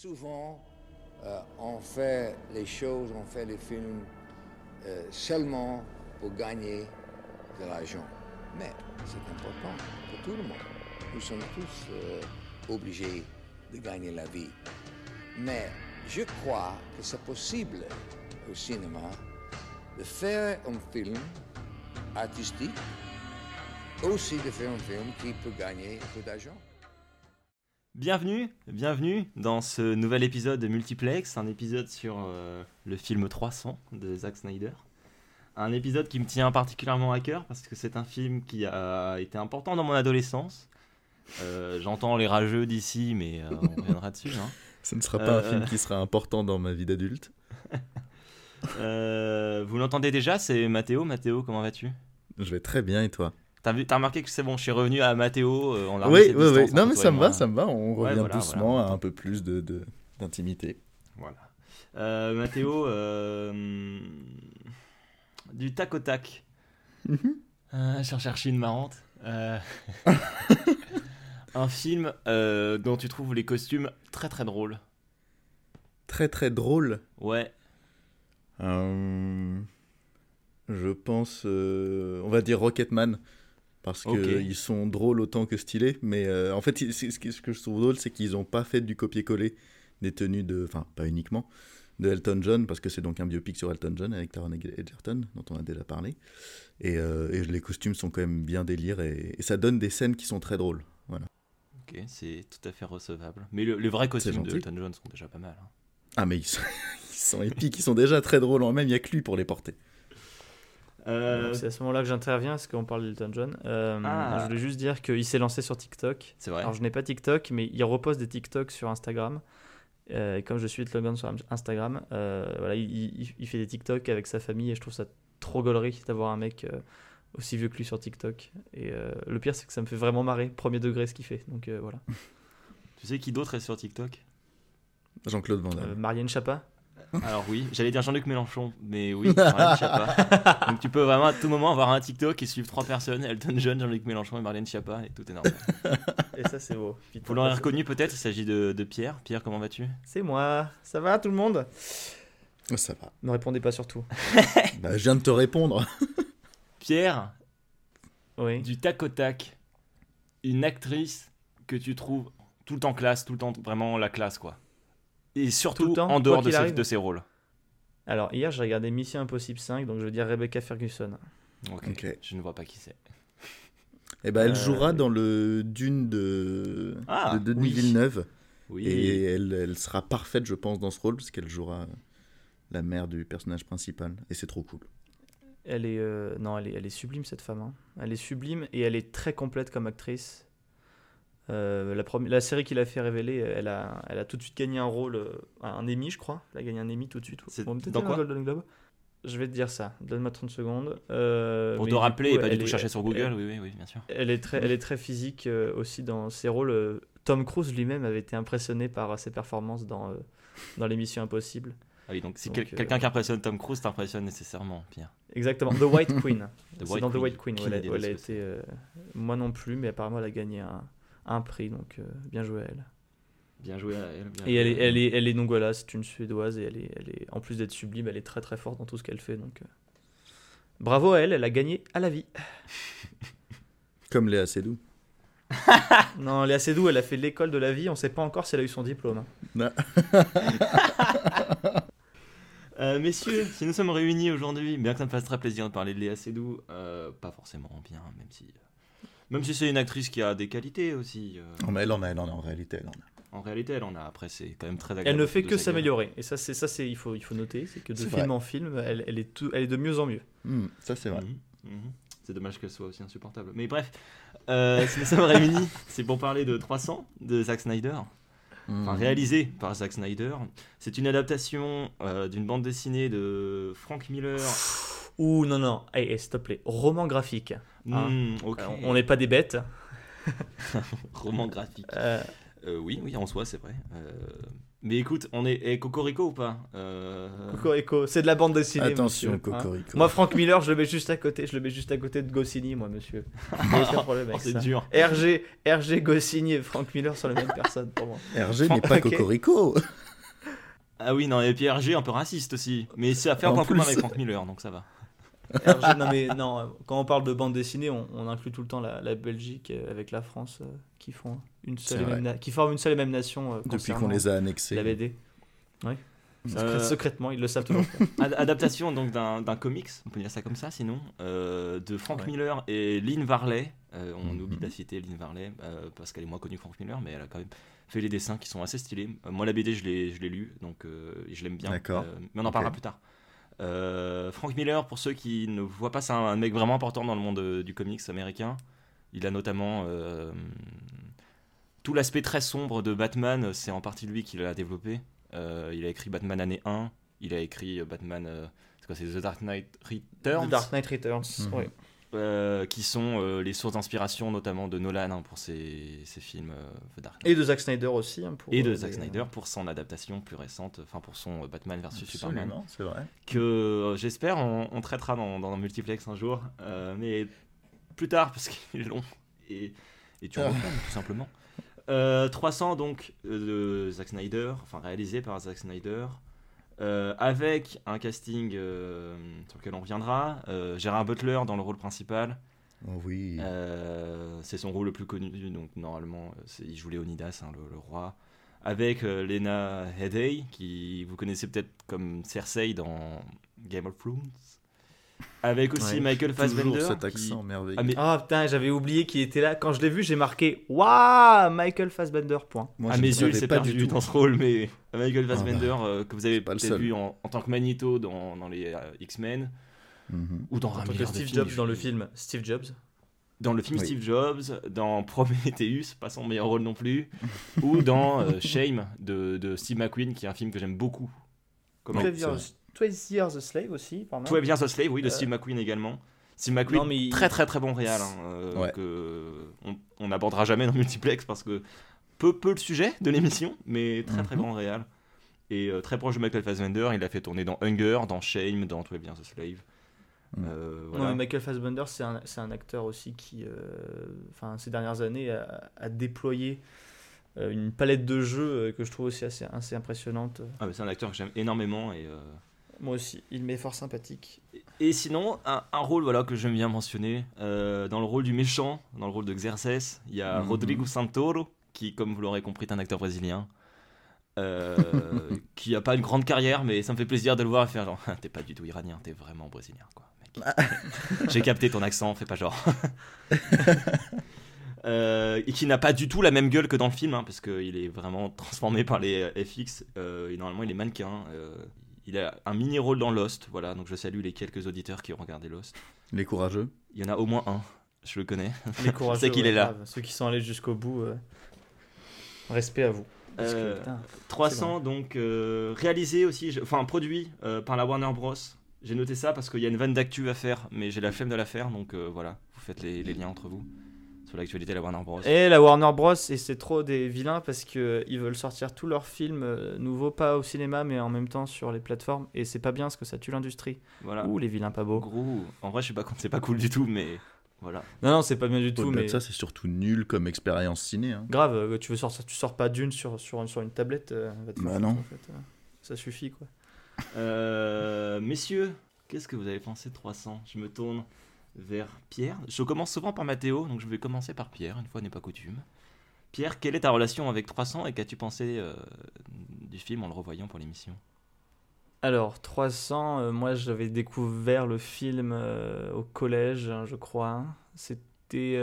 Souvent, euh, on fait les choses, on fait les films euh, seulement pour gagner de l'argent. Mais c'est important pour tout le monde. Nous sommes tous euh, obligés de gagner la vie. Mais je crois que c'est possible au cinéma de faire un film artistique, aussi de faire un film qui peut gagner beaucoup d'argent. Bienvenue, bienvenue dans ce nouvel épisode de Multiplex, un épisode sur euh, le film 300 de Zack Snyder. Un épisode qui me tient particulièrement à cœur parce que c'est un film qui a été important dans mon adolescence. Euh, J'entends les rageux d'ici, mais euh, on reviendra dessus. Hein. Ce ne sera pas un film qui sera important dans ma vie d'adulte. Vous l'entendez déjà, c'est Mathéo. Mathéo, comment vas-tu? Je vais très bien et toi? T'as vu- t'as remarqué que c'est bon, je suis revenu à Mathéo. euh, on a remis Oui, oui, oui. Non, mais ça me va, ça me va. On Ouais, revient voilà, doucement voilà. à un peu plus de de- d'intimité. Voilà. Euh, Mathéo, euh, du tac au tac. J'en cherche une marrante. Un film dont tu trouves les costumes très très drôles. Très très drôle. Ouais. Je pense, euh, on va dire Rocketman. Parce qu'ils sont drôles autant que stylés. Mais euh, en fait, ce que je trouve drôle, c'est qu'ils n'ont pas fait du copier-coller des tenues de. Enfin, pas uniquement. De Elton John, parce que c'est donc un biopic sur Elton John avec Taron Egerton, dont on a déjà parlé. Et, euh, et les costumes sont quand même bien délire et, et ça donne des scènes qui sont très drôles. Voilà. Ok, c'est tout à fait recevable. Mais le, les vrais costumes de. Elton John sont déjà pas mal. hein. Ah, mais ils sont, ils sont épiques, ils sont déjà très drôles en même, il n'y a que lui pour les porter. Euh, C'est à ce moment-là que j'interviens, parce qu'on parle d'Elton John. Euh, Ah. Je voulais juste dire qu'il s'est lancé sur TikTok. c'est vrai. Alors je n'ai pas TikTok, mais il repose des TikTok sur Instagram. Euh, et comme je suis Logan sur Instagram, euh, voilà, il, il- il fait des TikTok avec sa famille et je trouve ça trop gaulerie d'avoir un mec euh, aussi vieux que lui sur TikTok. Et euh, le pire, c'est que ça me fait vraiment marrer, premier degré, ce qu'il fait. Donc euh, voilà. Tu sais qui d'autre est sur TikTok? Jean-Claude Van Damme. Euh, Marianne Chapa. Alors oui, j'allais dire Jean-Luc Mélenchon, mais oui, Marlène Schiappa. Donc tu peux vraiment à tout moment avoir un TikTok et suivre trois personnes, Elton John, Jean-Luc Mélenchon et Marlène Schiappa, et tout est normal. Et ça, c'est beau. Putain, Vous l'aurez reconnu peut-être, il s'agit de, de Pierre. Pierre, comment vas-tu? C'est moi. Ça va tout le monde? Ça va. Ne répondez pas surtout. Bah, je viens de te répondre. Pierre, Oui. du tac au tac, une actrice que tu trouves tout le temps classe, tout le temps vraiment la classe quoi. Et surtout temps, en dehors de ses, arrive de ses rôles. Alors hier, j'ai regardé Mission Impossible 5, donc je veux dire Rebecca Ferguson. Ok, Ok. Je ne vois pas qui c'est. Et ben, elle Euh, jouera dans le Dune de, Ah, de Denis oui. Villeneuve. Oui. Et elle, elle sera parfaite, je pense, dans ce rôle, parce qu'elle jouera la mère du personnage principal. Et c'est trop cool. Elle est, euh, non, elle est, elle est sublime cette femme. hein. Elle est sublime et elle est très complète comme actrice. Euh, la, premi- la série qu'il a fait révéler, elle a, elle a tout de suite gagné un rôle, euh, un Emmy, je crois. Elle a gagné un Emmy tout de suite. C'est Bon, dans quoi Golden Globe. Je vais te dire ça. Donne-moi 30 secondes. Euh, Pour te rappeler coup, et pas du tout est- chercher sur Google, elle- oui, oui, oui, bien sûr. Elle est très, elle est très physique euh, aussi dans ses rôles. Tom Cruise lui-même avait été impressionné par ses performances dans, dans l'émission Impossible. Ah oui, donc si quel- quelqu'un qui impressionne Tom Cruise t'impressionne nécessairement, Pierre. Exactement. The White Queen. The White dans The. White Queen. elle idée où de elle a été, moi non plus, mais apparemment elle a gagné un, un prix, donc euh, bien joué à elle. Bien joué à elle. bien Et joué elle à est, elle est, elle est donc voilà, c'est une suédoise et elle est, elle est, en plus d'être sublime, elle est très très forte dans tout ce qu'elle fait. Donc euh, bravo à elle, elle a gagné à la vie. Comme Léa Seydoux. non, Léa Seydoux, elle a fait l'école de la vie. On sait pas encore si elle a eu son diplôme. hein. Euh, messieurs, si nous sommes réunis aujourd'hui, bien que ça me fasse très plaisir de parler de Léa Seydoux, euh, pas forcément bien, même si, même si c'est une actrice qui a des qualités aussi. euh, Non, mais elle en a, elle en a en réalité. Elle en a. en réalité, elle en a. Après, c'est quand même très agréable. Elle ne fait que s'améliorer. Et ça, c'est ça, c'est il faut, il faut noter, c'est que de C'est film vrai. en film, elle, elle est tout- elle est de mieux en mieux. Hmm, ça, c'est vrai. Mhm, mhm. C'est dommage qu'elle soit aussi insupportable. Mais bref, euh, si nous sommes réunis, c'est pour parler de 300 de Zack Snyder. enfin Hmm. réalisé par Zack Snyder. C'est une adaptation euh, d'une bande dessinée de Frank Miller. Ouh, non, non, hey, hey, s'il te plaît, roman graphique. Hein. Hmm, ok. Euh, On n'est pas des bêtes. roman graphique. Euh, Euh, oui, oui, en soi, c'est vrai. Euh, Mais écoute, on est et Cocorico ou pas? Euh... Cocorico, c'est de la bande dessinée. Attention, monsieur, hein. Cocorico. Moi, Frank Miller, je le mets juste à côté. Je le mets juste à côté de Goscinny, moi, monsieur. Aucun problème Oh, c'est ça. dur. RG, RG, Goscinny et Frank Miller sont les mêmes personnes pour moi. RG n'est pas. Cocorico. Ah oui, non, et puis RG un peu raciste aussi. Mais c'est à faire En point commun avec Frank Miller, donc ça va. RG, non mais non, quand on parle de bande dessinée, on, on inclut tout le temps la, la Belgique euh, avec la France euh, qui font une seule et même na- qui forment une seule et même nation euh, Depuis qu'on les a annexés. la BD. Oui. Euh, Secrètement, ils le savent toujours. adaptation donc d'un d'un comics, on peut dire ça comme ça sinon, euh, de Frank Ouais. Miller et Lynn Varley. Euh, on Mhm. oublie de la citer Lynn Varley euh, parce qu'elle est moins connue que Frank Miller, mais elle a quand même fait les dessins qui sont assez stylés. Euh, moi la BD je l'ai je l'ai lu donc euh, je l'aime bien. D'accord. Euh, mais on en parlera plus tard. Euh, Frank Miller, pour ceux qui ne voient pas, c'est un, un mec vraiment important dans le monde euh, du comics américain. Il a notamment euh, tout l'aspect très sombre de Batman, c'est en partie lui qui l'a développé. Euh, il a écrit Batman année 1, il a écrit Batman, euh, c'est quoi, c'est The Dark Knight Returns, The Dark Knight Returns. Mhm. oui. Euh, qui sont euh, les sources d'inspiration notamment de Nolan hein, pour ses, ses films euh, The Dark Knight. Et de Zack Snyder aussi. hein, pour, Et de euh, Zack Snyder pour son adaptation plus récente, enfin pour son Batman versus Superman c'est vrai. que j'espère on, on traitera dans, dans un multiplex un jour, mais plus tard parce qu'il est long et, et tu Ah. tout simplement. Euh, 300 donc de Zack Snyder, enfin réalisé par Zack Snyder, euh, avec un casting euh, sur lequel on reviendra. euh, Gérard Butler dans le rôle principal, Oh oui. euh, c'est son rôle le plus connu, donc normalement il joue Léonidas, hein, le, le roi. Avec Lena Headey, qui vous connaissez peut-être comme Cersei dans Game of Thrones. Avec aussi Ouais. Michael Fassbender. Toujours cet qui- accent merveilleux. Ah, mais- Ah putain, j'avais oublié qu'il était là. Quand je l'ai vu, j'ai marqué Waouh, Michael Fassbender. Point. Moi, à mes yeux, il s'est pas du perdu tout. dans ce rôle, mais Michael Ah bah, Fassbender, euh, que vous avez peut-être vu en, en tant que Magneto dans, dans les euh, X-Men, Mhm. ou dans En un tant que Steve Jobs dans le film Steve Jobs. Dans le film Oui. Steve Jobs, dans Prometheus, pas son meilleur rôle non plus, ou dans euh, Shame de, de Steve McQueen, qui est un film que j'aime beaucoup. Comment 12 c'est Years, 12 Years a Slave aussi, pardon. 12 Years a Slave, oui, de Euh, Steve McQueen également. Steve McQueen, non, mais il- très très très bon réal, hein, euh, Ouais. que on n'abordera jamais dans Multiplex parce que peu peu le sujet de l'émission, mais très très Mhm. bon réal. Et euh, très proche de Michael Fassbender, il a fait tourner dans Hunger, dans Shame, dans 12 Years a Slave. Mhm. Euh, Non, voilà. Michael Fassbender, c'est un, c'est un acteur aussi qui, euh, enfin, ces dernières années, a, a déployé une palette de jeux que je trouve aussi assez, assez impressionnante. Ah, c'est un acteur que j'aime énormément et euh, Moi aussi, il m'est fort sympathique. Et sinon, un, un rôle voilà, que j'aime bien mentionner, euh, dans le rôle du méchant, dans le rôle de Xerxes, il y a Mhm. Rodrigo Santoro, qui, comme vous l'aurez compris, est un acteur brésilien, euh, qui a pas une grande carrière, mais ça me fait plaisir de le voir et faire genre, t'es pas du tout iranien, t'es vraiment brésilien, quoi. mec. J'ai capté ton accent, fais pas genre. Euh, et qui n'a pas du tout la même gueule que dans le film, hein, parce qu'il est vraiment transformé par les FX. euh, et normalement, il est mannequin. euh, il a un mini rôle dans Lost, voilà. Donc je salue les quelques auditeurs qui ont regardé Lost. Les courageux. Il y en a au moins un, je le connais. Les courageux, qu'il ouais, est là. grave. Ceux qui sont allés jusqu'au bout, euh, respect à vous. Parce que, Euh, putain, 300 donc euh, réalisé aussi, je- enfin produit euh, par la Warner Bros. J'ai noté ça parce qu'il y a une vanne d'actu à faire, mais j'ai la flemme de la faire, donc euh, voilà, vous faites les, les liens entre vous sur l'actualité de la Warner Bros. Et la Warner Bros, et c'est trop des vilains parce que ils veulent sortir tous leurs films euh, nouveaux, pas au cinéma, mais en même temps sur les plateformes. Et c'est pas bien parce que ça tue l'industrie. Voilà. Ouh, les vilains pas beaux. Gros, en vrai, je suis pas c'est pas cool du tout, mais voilà. Non, non, c'est pas bien du tout, mais ça, c'est surtout nul comme expérience ciné. hein. grave, euh, tu veux sortir, tu sors pas d'une sur, sur, sur une tablette. euh, va te faire Bah foutre, non. en fait, euh. ça suffit quoi. Euh, messieurs, qu'est-ce que vous avez pensé de 300 Je me tourne vers Pierre. Je commence souvent par Mathéo, donc je vais commencer par Pierre, une fois n'est pas coutume. Pierre, quelle est ta relation avec 300 et qu'as-tu pensé euh, du film en le revoyant pour l'émission? Alors, 300, euh, moi j'avais découvert le film euh, au collège, hein, je crois. C'était.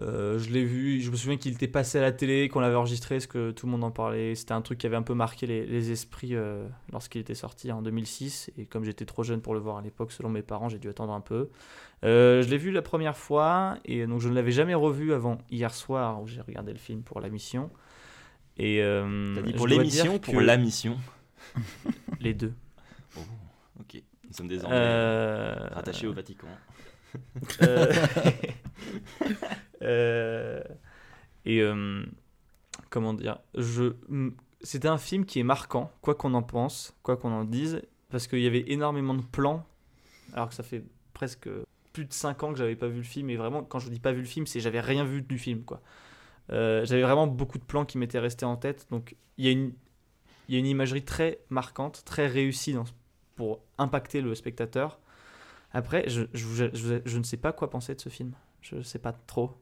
Euh, je l'ai vu, je me souviens qu'il était passé à la télé, qu'on l'avait enregistré, parce que tout le monde en parlait. C'était un truc qui avait un peu marqué les, les esprits euh, lorsqu'il était sorti en 2006. Et comme j'étais trop jeune pour le voir à l'époque, selon mes parents, j'ai dû attendre un peu. Euh, je l'ai vu la première fois, et donc je ne l'avais jamais revu avant hier soir, où j'ai regardé le film pour la mission. Et, T'as dit pour l'émission ou pour la mission? Les deux. Oh, Ok, nous sommes désormais rattachés au Vatican. euh, et euh, comment dire, je, c'était un film qui est marquant, quoi qu'on en pense, quoi qu'on en dise, parce qu'il y avait énormément de plans, alors que ça fait presque plus de 5 ans que j'avais pas vu le film, et vraiment, quand je dis pas vu le film, c'est j'avais rien vu du film, quoi. Euh, j'avais vraiment beaucoup de plans qui m'étaient restés en tête, donc il y a une, y a une imagerie très marquante, très réussie pour impacter le spectateur. Après, je, ne sais pas quoi penser de ce film. Je sais pas trop.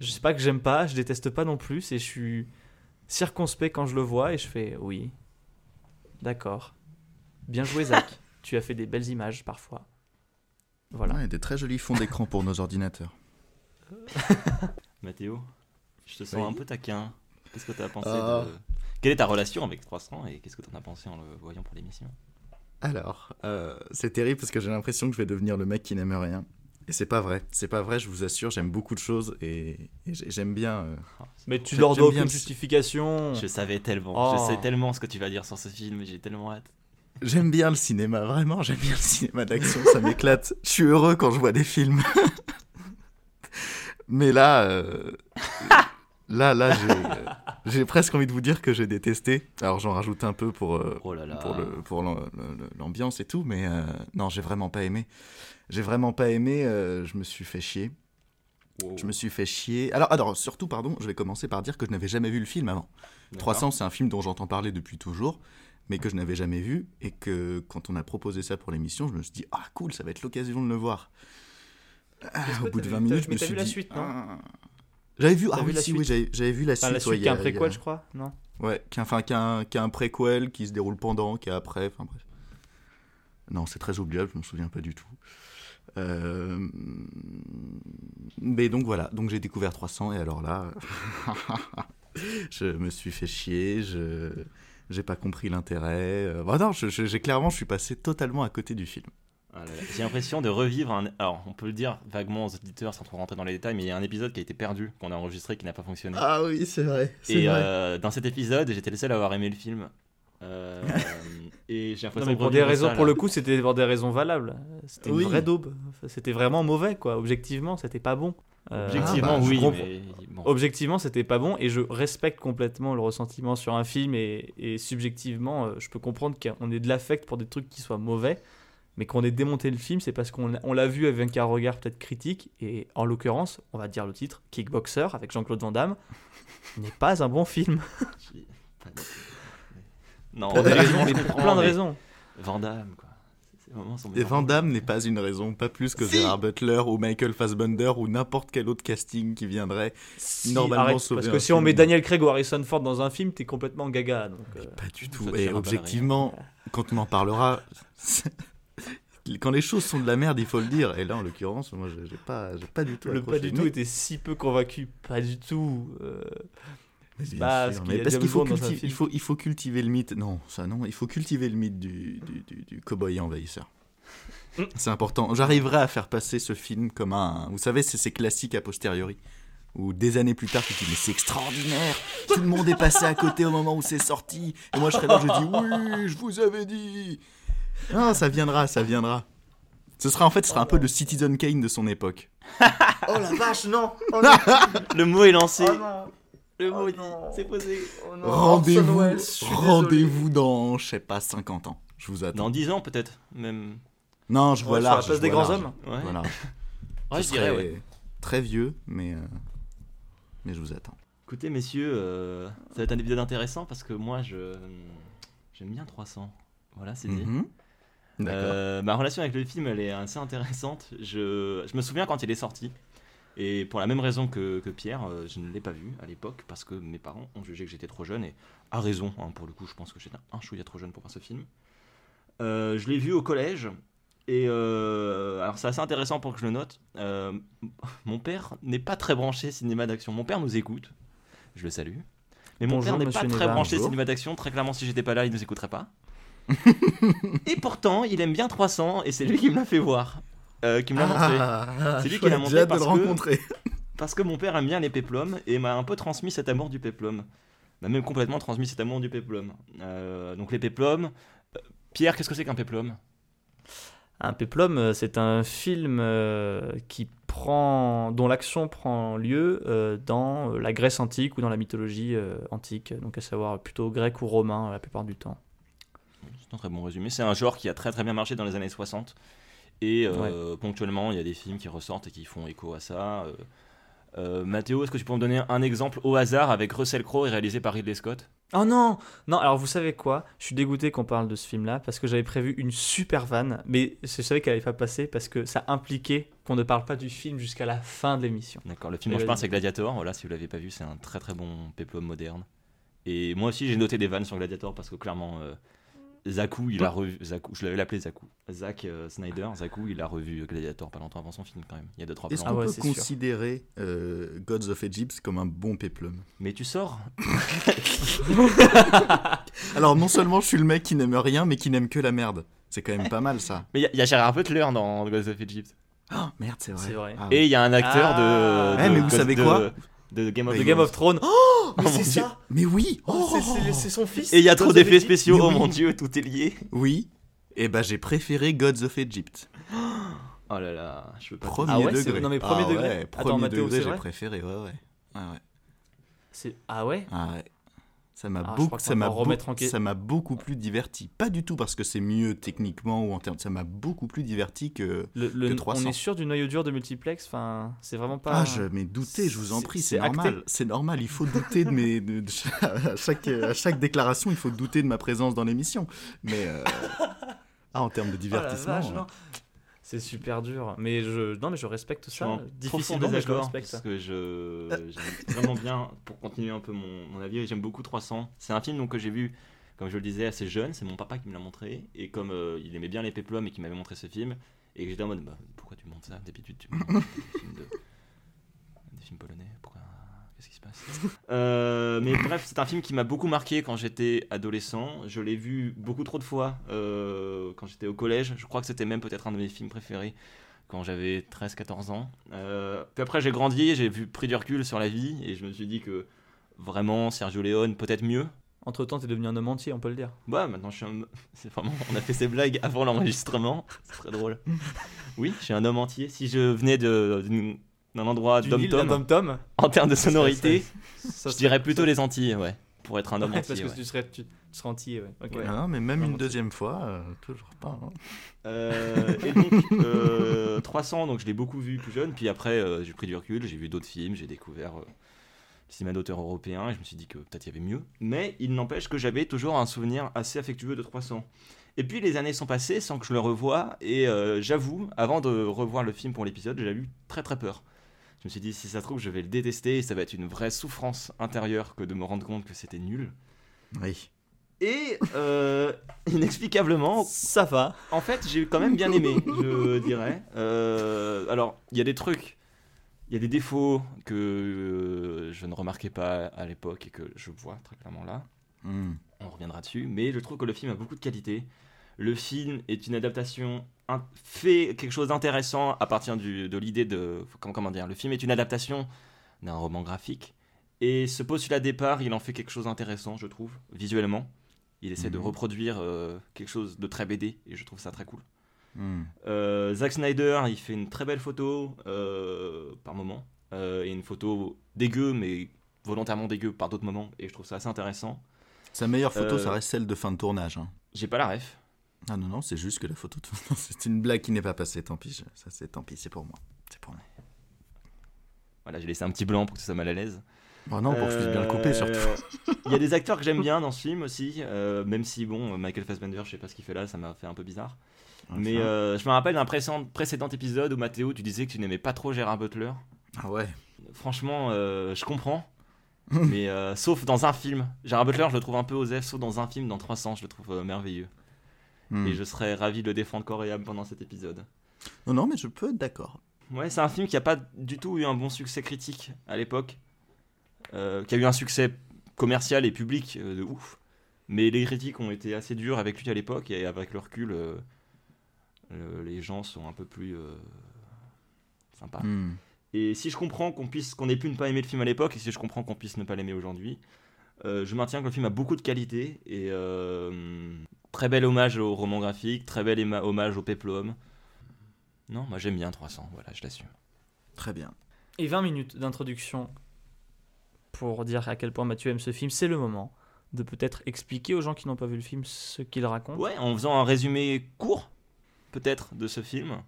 Je sais pas que j'aime pas, je déteste pas non plus, et je suis circonspect quand je le vois et je fais oui, d'accord, bien joué Zach, tu as fait des belles images parfois. Voilà. Ouais, des très jolis fonds d'écran pour nos ordinateurs. Mathéo, je te sens Oui. un peu taquin. Qu'est-ce que tu as pensé Ah. de... Quelle est ta relation avec 300 et qu'est-ce que tu en as pensé en le voyant pour l'émission? Alors, euh, c'est terrible parce que j'ai l'impression que je vais devenir le mec qui n'aime rien. Et c'est pas vrai. C'est pas vrai, je vous assure, j'aime beaucoup de choses et, et j'ai- j'aime bien. euh, Mais tu leur dois aucune justification. Je savais tellement, Oh. je sais tellement ce que tu vas dire sur ce film, j'ai tellement hâte. J'aime bien le cinéma, vraiment, j'aime bien le cinéma d'action, ça m'éclate. Je suis heureux quand je vois des films. Mais là, euh, là, là, j'ai, euh, presque envie de vous dire que j'ai détesté. Alors j'en rajoute un peu pour, euh, Oh là là. pour, l'ambiance et tout, mais euh, non, j'ai vraiment pas aimé. J'ai vraiment pas aimé, euh, je me suis fait chier. Wow. Je me suis fait chier. Alors, alors, surtout, pardon, je vais commencer par dire que je n'avais jamais vu le film avant. D'accord. 300, c'est un film dont j'entends parler depuis toujours, mais que je n'avais jamais vu, et que quand on a proposé ça pour l'émission, je me suis dit, ah cool, ça va être l'occasion de le voir. Ah, au bout de vu- 20 t'as- minutes, je me suis vu la dit, suite, non ah. J'avais vu, ah vu oui, la si, suite oui, j'avais vu la Enfin, suite. la suite ouais, qui est un préquel, a- je crois, non Ouais, qui, enfin, qui, a un, qui a un préquel qui se déroule pendant, qui est après, enfin bref. Non, c'est très oubliable, je me souviens pas du tout. Euh, Mais donc voilà, donc j'ai découvert 300 et alors là, je me suis fait chier, je j'ai pas compris l'intérêt. Euh, bah non, je- je- j'ai clairement, je suis passé totalement à côté du film. Ah. J'ai l'impression de revivre un. Alors, on peut le dire vaguement aux auditeurs sans trop rentrer dans les détails, mais il y a un épisode qui a été perdu, qu'on a enregistré, qui n'a pas fonctionné. Ah oui, c'est vrai. et euh, dans cet épisode, j'étais le seul à avoir aimé le film. Euh, et j'ai l'impression pour des raisons, ça, pour le coup, c'était pour des raisons valables. C'était Oui. une vraie daube. C'était vraiment mauvais, quoi. Objectivement, c'était pas bon. Euh, Objectivement, Ah, bah, oui, mais bon. Objectivement, c'était pas bon et je respecte complètement le ressentiment sur un film et, et subjectivement, euh, je peux comprendre qu'on ait de l'affect pour des trucs qui soient mauvais, mais qu'on ait démonté le film, c'est parce qu'on on l'a vu avec un regard peut-être critique et en l'occurrence, on va dire le titre, Kickboxer avec Jean-Claude Van Damme, n'est pas un bon film. Non, Pour des objectivement, raisons, je mais pour comprends, plein de raisons. Van Damme, quoi. Et Van. Damme n'est pas une raison, pas plus que Si. Gérard Butler ou Michael Fassbender ou n'importe quel autre casting qui viendrait. Si, Normalement arrête, sauver parce que un si on met Daniel Craig ou Harrison Ford dans un film, t'es complètement gaga. Donc, euh, Pas du tout. Et objectivement, quand on en parlera, quand les choses sont de la merde, il faut le dire. Et là, en l'occurrence, moi, j'ai pas, j'ai pas du tout. le pas du tout était si peu convaincu, pas du tout. euh, mais bien parce sûr, qu'il mais parce qu'il faut, culti- il faut, il faut cultiver le mythe. Non, ça non. Il faut cultiver le mythe du, du, du, du cow-boy envahisseur. Mm. C'est important. J'arriverai à faire passer ce film comme un. Vous savez, c'est ces classiques a posteriori. Ou des années plus tard, tu te dis, mais c'est extraordinaire! Tout le monde est passé à côté au moment où c'est sorti. Et moi, je serais là, je dis, oui, je vous avais dit! Non, ça viendra, ça viendra. Ce sera en fait, ce sera un peu le Citizen Kane de son époque. Oh la vache, non Le mot est lancé. non Le mot Oh est dit. non. C'est posé. Rendez-vous, suis rendez-vous dans, je sais pas, 50 ans. Je vous attends. Dans 10 ans, peut-être, même. Non, je vois Ouais, sur la large. place je des vois grands large. hommes Ouais, Voilà. Ouais, Je dirais, ouais. Très vieux, mais, euh, mais je vous attends. Écoutez, messieurs, euh, ça va être un épisode intéressant parce que moi, je j'aime bien 300. Voilà, c'est dit. Mhm. D'accord. Euh, ma relation avec le film, elle est assez intéressante. Je, je me souviens quand il est sorti. Et pour la même raison que, que Pierre, euh, je ne l'ai pas vu à l'époque parce que mes parents ont jugé que j'étais trop jeune et à raison, hein, pour le coup, je pense que j'étais un chouïa trop jeune pour voir ce film. Euh, je l'ai vu au collège et euh, alors c'est assez intéressant pour que je le note. Mon père n'est pas très branché cinéma d'action. Mon père nous écoute, je le salue. Mais mon Bonjour, père n'est pas très branché Bonjour. cinéma d'action. Très clairement, si j'étais pas là, il nous écouterait pas. et pourtant, il aime bien 300 et c'est lui qui me l'a fait voir, euh, qui me l'a montré. Ah, C'est lui qui l'a montré J'ai hâte de parce le que- rencontrer. Parce que mon père aime bien les péplums et m'a un peu transmis cet amour du péplum. M'a même complètement transmis cet amour du péplum. Euh, donc les péplums. euh, Pierre, qu'est-ce que c'est qu'un péplum? Un péplum, c'est un film euh, qui prend, dont l'action prend lieu dans la Grèce antique ou dans la mythologie antique, donc à savoir plutôt grec ou romain la plupart du temps. C'est un très bon résumé. C'est un genre qui a très très bien marché dans les années 60. Et euh, ponctuellement, il y a des films qui ressortent et qui font écho à ça. Euh, euh, Mathéo, est-ce que tu peux me donner un exemple au hasard avec Russell Crowe et réalisé par Ridley Scott? Oh non Non, alors vous savez quoi? Je suis dégoûté qu'on parle de ce film-là parce que j'avais prévu une super vanne, mais je savais qu'elle allait pas passer parce que ça impliquait qu'on ne parle pas du film jusqu'à la fin de l'émission. D'accord, le film dont je parle c'est Gladiator. Voilà, si vous l'avez pas vu, c'est un très très bon peplum moderne. Et moi aussi, j'ai noté des vannes sur Gladiator parce que clairement, euh, Zaku, il a revu. Zaku, je l'avais appelé Zaku. Zack euh, Snyder, Zaku, il a revu Gladiator pas longtemps avant son film quand même. Il y a deux trois Est-ce qu'on Ah ouais, peut sûr. considérer euh, Gods of Egypt comme un bon péplum Mais tu sors? Alors non seulement je suis le mec qui n'aime rien, mais qui n'aime que la merde. C'est quand même pas mal ça. Mais il y a- il y, a Gérard Butler dans Ghost of Egypt. Oh, merde, c'est vrai. C'est vrai. Ah ouais. Et il y a un acteur Ah. de, Eh, de- mais vous de- savez de- quoi? de Game of Mais The Thrones. Game of Thrones. Oh, mais Oh, c'est mon Dieu. ça Mais oui Oh, Oh c'est- c'est- c'est son fils Et il y a trop d'effets spéciaux, Mais oh oui. mon dieu, tout est lié. Oui. Et bah j'ai préféré Gods of Egypt. Oh là là, je peux pas. Premier Ah ouais, c'est- degré. non, mais premier Ah degré ouais, Attends, premier Mathéo, degré, c'est j'ai préféré, ouais ouais. Ouais ouais. C'est- Ah ouais? Ah ouais. Ça m'a Ah, beaucoup, ça m'a ça m'a beaucoup plus diverti. Pas du tout parce que c'est mieux techniquement ou en termes, ça m'a beaucoup plus diverti que. le, le- que On 300. est sûr du noyau dur de multiplex? Enfin, c'est vraiment pas. Ah, je mais doutez, je vous en prie, c'est normal. C'est normal, il faut douter de mes. de- de- à, chaque, à chaque déclaration, il faut douter de ma présence dans l'émission. Mais. euh, Ah, en termes de Oh divertissement. vache. C'est super dur. Mais je, non, mais je respecte ça. Difficilement, mais je respecte. parce que je j'aime vraiment bien pour continuer un peu mon, mon avis j'aime beaucoup 300 c'est un film donc que j'ai vu comme je le disais assez jeune c'est mon papa qui me l'a montré et comme euh, il aimait bien les péplums et qui m'avait montré ce film et que j'étais en mode bah, pourquoi tu montres ça? D'habitude tu me montres des films, de- des films polonais pourquoi qu'est-ce qui se passe Euh, mais bref c'est un film qui m'a beaucoup marqué quand j'étais adolescent je l'ai vu beaucoup trop de fois euh, quand j'étais au collège je crois que c'était même peut-être un de mes films préférés quand j'avais 13-14 ans. Euh, puis après, j'ai grandi, j'ai vu pris du recul sur la vie et je me suis dit que vraiment, Sergio Leone, peut-être mieux. Entre temps, t'es devenu un homme entier, on peut le dire. Bah, maintenant, je suis un. C'est vraiment. On a fait ces blagues avant l'enregistrement. C'est très drôle. Oui, je suis un homme entier. Si je venais de- d'une- d'un endroit d'Om-Tom. en termes de sonorité, Ça je dirais plutôt les Antilles, ouais. Pour être un homme Ouais, entier. parce que ouais. tu serais, tu, tu serais entier, ouais. Ah non, mais même une deuxième fois, euh, toujours pas. hein. Euh, et donc, euh, 300, donc je l'ai beaucoup vu plus jeune. Puis après, euh, j'ai pris du recul, j'ai vu d'autres films, j'ai découvert euh, le cinéma d'auteur européen et je me suis dit que peut-être il y avait mieux. Mais il n'empêche que j'avais toujours un souvenir assez affectueux de 300. Et puis les années sont passées sans que je le revoie. Et euh, j'avoue, avant de revoir le film pour l'épisode, j'ai eu très très peur. Je me suis dit, si ça se trouve, je vais le détester et ça va être une vraie souffrance intérieure que de me rendre compte que c'était nul. Oui. Et euh, inexplicablement, Ça va. en fait, j'ai quand même bien aimé, je dirais. Euh, alors, il y a des trucs, il y a des défauts que euh, je ne remarquais pas à l'époque et que je vois très clairement là. Hmm. On reviendra dessus. Mais je trouve que le film a beaucoup de qualité. Le film est une adaptation, un- fait quelque chose d'intéressant à partir du- de l'idée de. Comment, comment dire Le film est une adaptation d'un roman graphique. Et ce postulat départ, il en fait quelque chose d'intéressant, je trouve, visuellement. Il essaie de Mhm. reproduire euh, quelque chose de très BD et je trouve ça très cool. Euh, Zack Snyder, il fait une très belle photo euh, par moment. Et une photo dégueu, mais volontairement dégueu par d'autres moments. Et je trouve ça assez intéressant. Sa meilleure photo, ça reste celle de fin de tournage. hein. J'ai pas la ref. Ah non, non, c'est juste que la photo de C'est une blague qui n'est pas passée, tant pis. je- Ça, c'est tant pis, c'est pour moi. C'est pour moi. Voilà, j'ai laissé un petit blanc pour que ça soit mal à l'aise. Bon, non, pour que je puisse bien le couper, surtout. Euh, Il y a des acteurs que j'aime bien dans ce film aussi, euh, même si, bon, Michael Fassbender, je sais pas ce qu'il fait là, ça m'a fait un peu bizarre. Mais euh, je me rappelle d'un précédent, précédent épisode où Mathéo, tu disais que tu n'aimais pas trop Gérard Butler. Ah ouais. Franchement, euh, je comprends. mais sauf dans un film. Gérard Butler, je le trouve un peu osef, sauf dans un film, dans 300, je le trouve merveilleux. Hmm. Et je serais ravi de le défendre corps et âme pendant cet épisode. Non, non, mais je peux être d'accord. Ouais, c'est un film qui a pas du tout eu un bon succès critique à l'époque. Euh, qui a eu un succès commercial et public euh, de ouf. Mais les critiques ont été assez dures avec lui à l'époque et avec le recul, euh, les gens sont un peu plus sympas. Hmm. Et si je comprends qu'on puisse, qu'on ait pu ne pas aimer le film à l'époque, et si je comprends qu'on puisse ne pas l'aimer aujourd'hui, je maintiens que le film a beaucoup de qualité et euh, très bel hommage au roman graphique, très bel hommage au peplum. Non, moi j'aime bien 300, voilà, je l'assume. Très bien. Et 20 minutes d'introduction pour dire à quel point Mathieu aime ce film. C'est le moment de peut-être expliquer aux gens qui n'ont pas vu le film ce qu'il raconte. Ouais, en faisant un résumé court, peut-être, de ce film.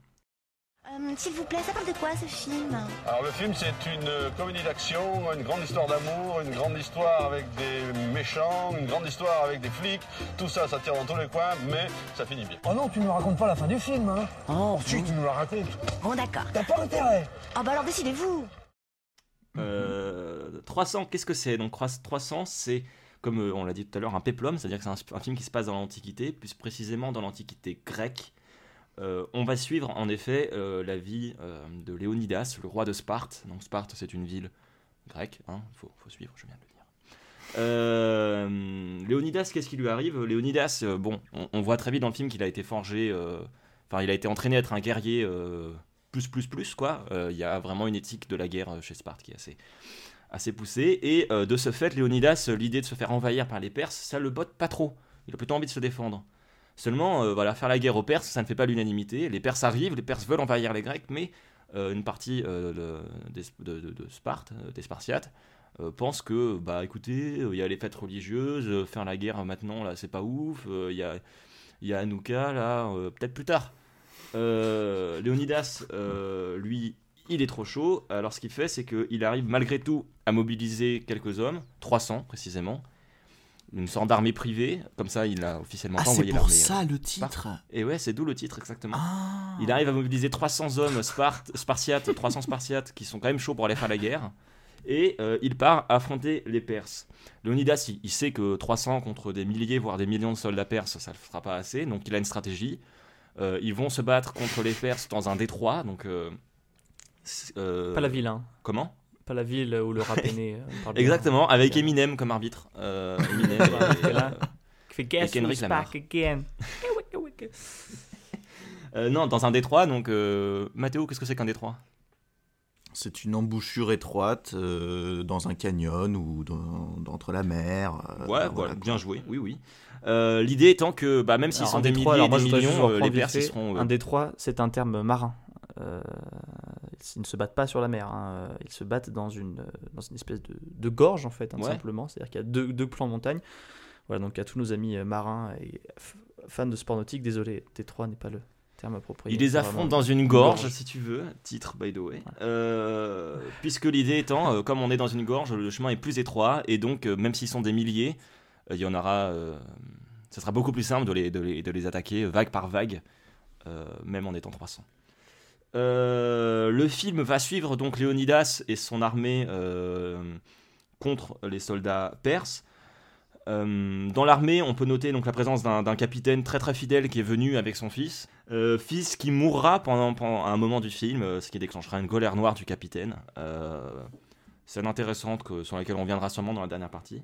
Euh, S'il vous plaît, ça parle de quoi ce film Alors le film c'est une euh, comédie d'action, une grande histoire d'amour, une grande histoire avec des méchants, une grande histoire avec des flics. Tout ça, ça tire dans tous les coins, mais ça finit bien. Oh non, tu ne me racontes pas la fin du film, hein Oh, Si, tu nous la racontes. bon d'accord. T'as pas intérêt Oh bah alors décidez-vous Euh, 300, qu'est-ce que c'est? Donc 300, c'est, comme euh, on l'a dit tout à l'heure, un péplum, c'est-à-dire que c'est un, un film qui se passe dans l'Antiquité, plus précisément dans l'Antiquité grecque. Euh, on va suivre en effet euh, la vie euh, de Léonidas, le roi de Sparte. Donc Sparte, c'est une ville grecque, il faut, faut suivre, je viens de le dire. Léonidas, qu'est-ce qui lui arrive? Léonidas, bon, on, on voit très vite dans le film qu'il a été forgé, enfin, il a été entraîné à être un guerrier plus, plus, plus, quoi. Il y a vraiment une éthique de la guerre chez Sparte qui est assez, assez poussée. Et de ce fait, Léonidas, l'idée de se faire envahir par les Perses, ça le botte pas trop. Il a plutôt envie de se défendre. Seulement, euh, voilà, faire la guerre aux Perses, ça ne fait pas l'unanimité. Les Perses arrivent, les Perses veulent envahir les Grecs, mais euh, une partie euh, de, Sparte, des Spartiates, pense que, bah écoutez, il y a les fêtes religieuses, faire la guerre maintenant, là, c'est pas ouf, il y a, y a Hanouka, là, peut-être plus tard. Léonidas, lui, il est trop chaud. Alors ce qu'il fait, c'est qu'il arrive malgré tout à mobiliser quelques hommes, 300 précisément, une sorte d'armée privée. Comme ça, il a officiellement Ah, pas c'est envoyé pour l'armée. ça le titre Et ouais, c'est d'où le titre exactement. Ah Il arrive à mobiliser 300 hommes Sparte, spartiates, 300 spartiates qui sont quand même chauds pour aller faire la guerre. Et euh, il part affronter les Perses. Léonidas, il, il sait que 300 contre des milliers, voire des millions de soldats perses, ça ne le fera pas assez. Donc il a une stratégie. Euh, ils vont se battre contre les Perses dans un détroit. Donc, euh, c'est- euh, Pas la ville, hein. Comment? Pas la ville où le rap est né. euh, bien. Exactement, avec Eminem comme arbitre. Euh, Eminem et- Et là, Qui fait Guess Kendrick back again. Euh, non, dans un détroit. Donc, euh, Mathéo, qu'est-ce que c'est qu'un détroit? C'est une embouchure étroite euh, dans un canyon ou dans, entre la mer. euh, Ouais, voilà, bien joué, oui, oui. Euh, L'idée étant que, bah, même s'ils sont un des détroit, milliers et des millions, euh, les Perses, seront... euh, Un détroit, c'est un terme marin. Euh, ils ne se battent pas sur la mer. hein. Ils se battent dans une, dans une espèce de, de gorge, en fait, hein, Ouais. simplement. C'est-à-dire qu'il y a deux, deux plans de montagne. Voilà, donc à tous nos amis euh, marins et fans de sport nautique, désolé, détroit n'est pas le terme approprié. Ils les affrontent dans une gorge, gorge. si tu veux, titre by the way. Euh, puisque l'idée étant, euh, comme on est dans une gorge, le chemin est plus étroit, et donc même s'ils sont des milliers, il y en aura... ce sera beaucoup plus simple de les, de les, de les attaquer vague par vague, même en étant 300. Euh, le film va suivre donc Léonidas et son armée euh, contre les soldats perses. Euh, dans l'armée, on peut noter donc la présence d'un capitaine très très fidèle qui est venu avec son fils. Fils qui mourra pendant, un moment du film, ce qui déclenchera une colère noire du capitaine. Euh, scène intéressante que, sur laquelle on reviendra sûrement dans la dernière partie.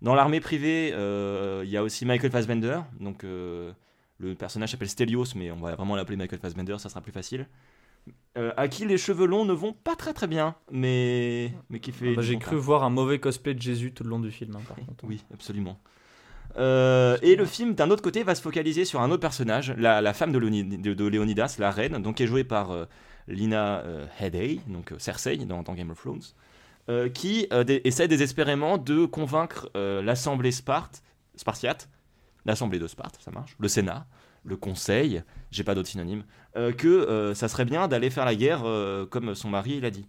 Dans l'armée privée, il y a aussi Michael Fassbender. Donc le personnage s'appelle Stelios, mais on va vraiment l'appeler Michael Fassbender, ça sera plus facile. Euh, à qui les cheveux longs ne vont pas très très bien, mais, mais qui fait. Ah bah, J'ai cru voir un mauvais cosplay de Jésus tout le long du film, hein, par contre. Oui, absolument. Euh, et le film, d'un autre côté, va se focaliser sur un autre personnage, la, la femme de, Léoni- de- de Léonidas, la reine, donc qui est jouée par euh, Lina Headey, donc Cersei dans, dans Game of Thrones, qui essaie désespérément de convaincre l'Assemblée Sparte, spartiate, l'Assemblée de Sparte, ça marche, le Sénat, le Conseil, j'ai pas d'autres synonymes, euh, que euh, ça serait bien d'aller faire la guerre euh, comme son mari l'a dit.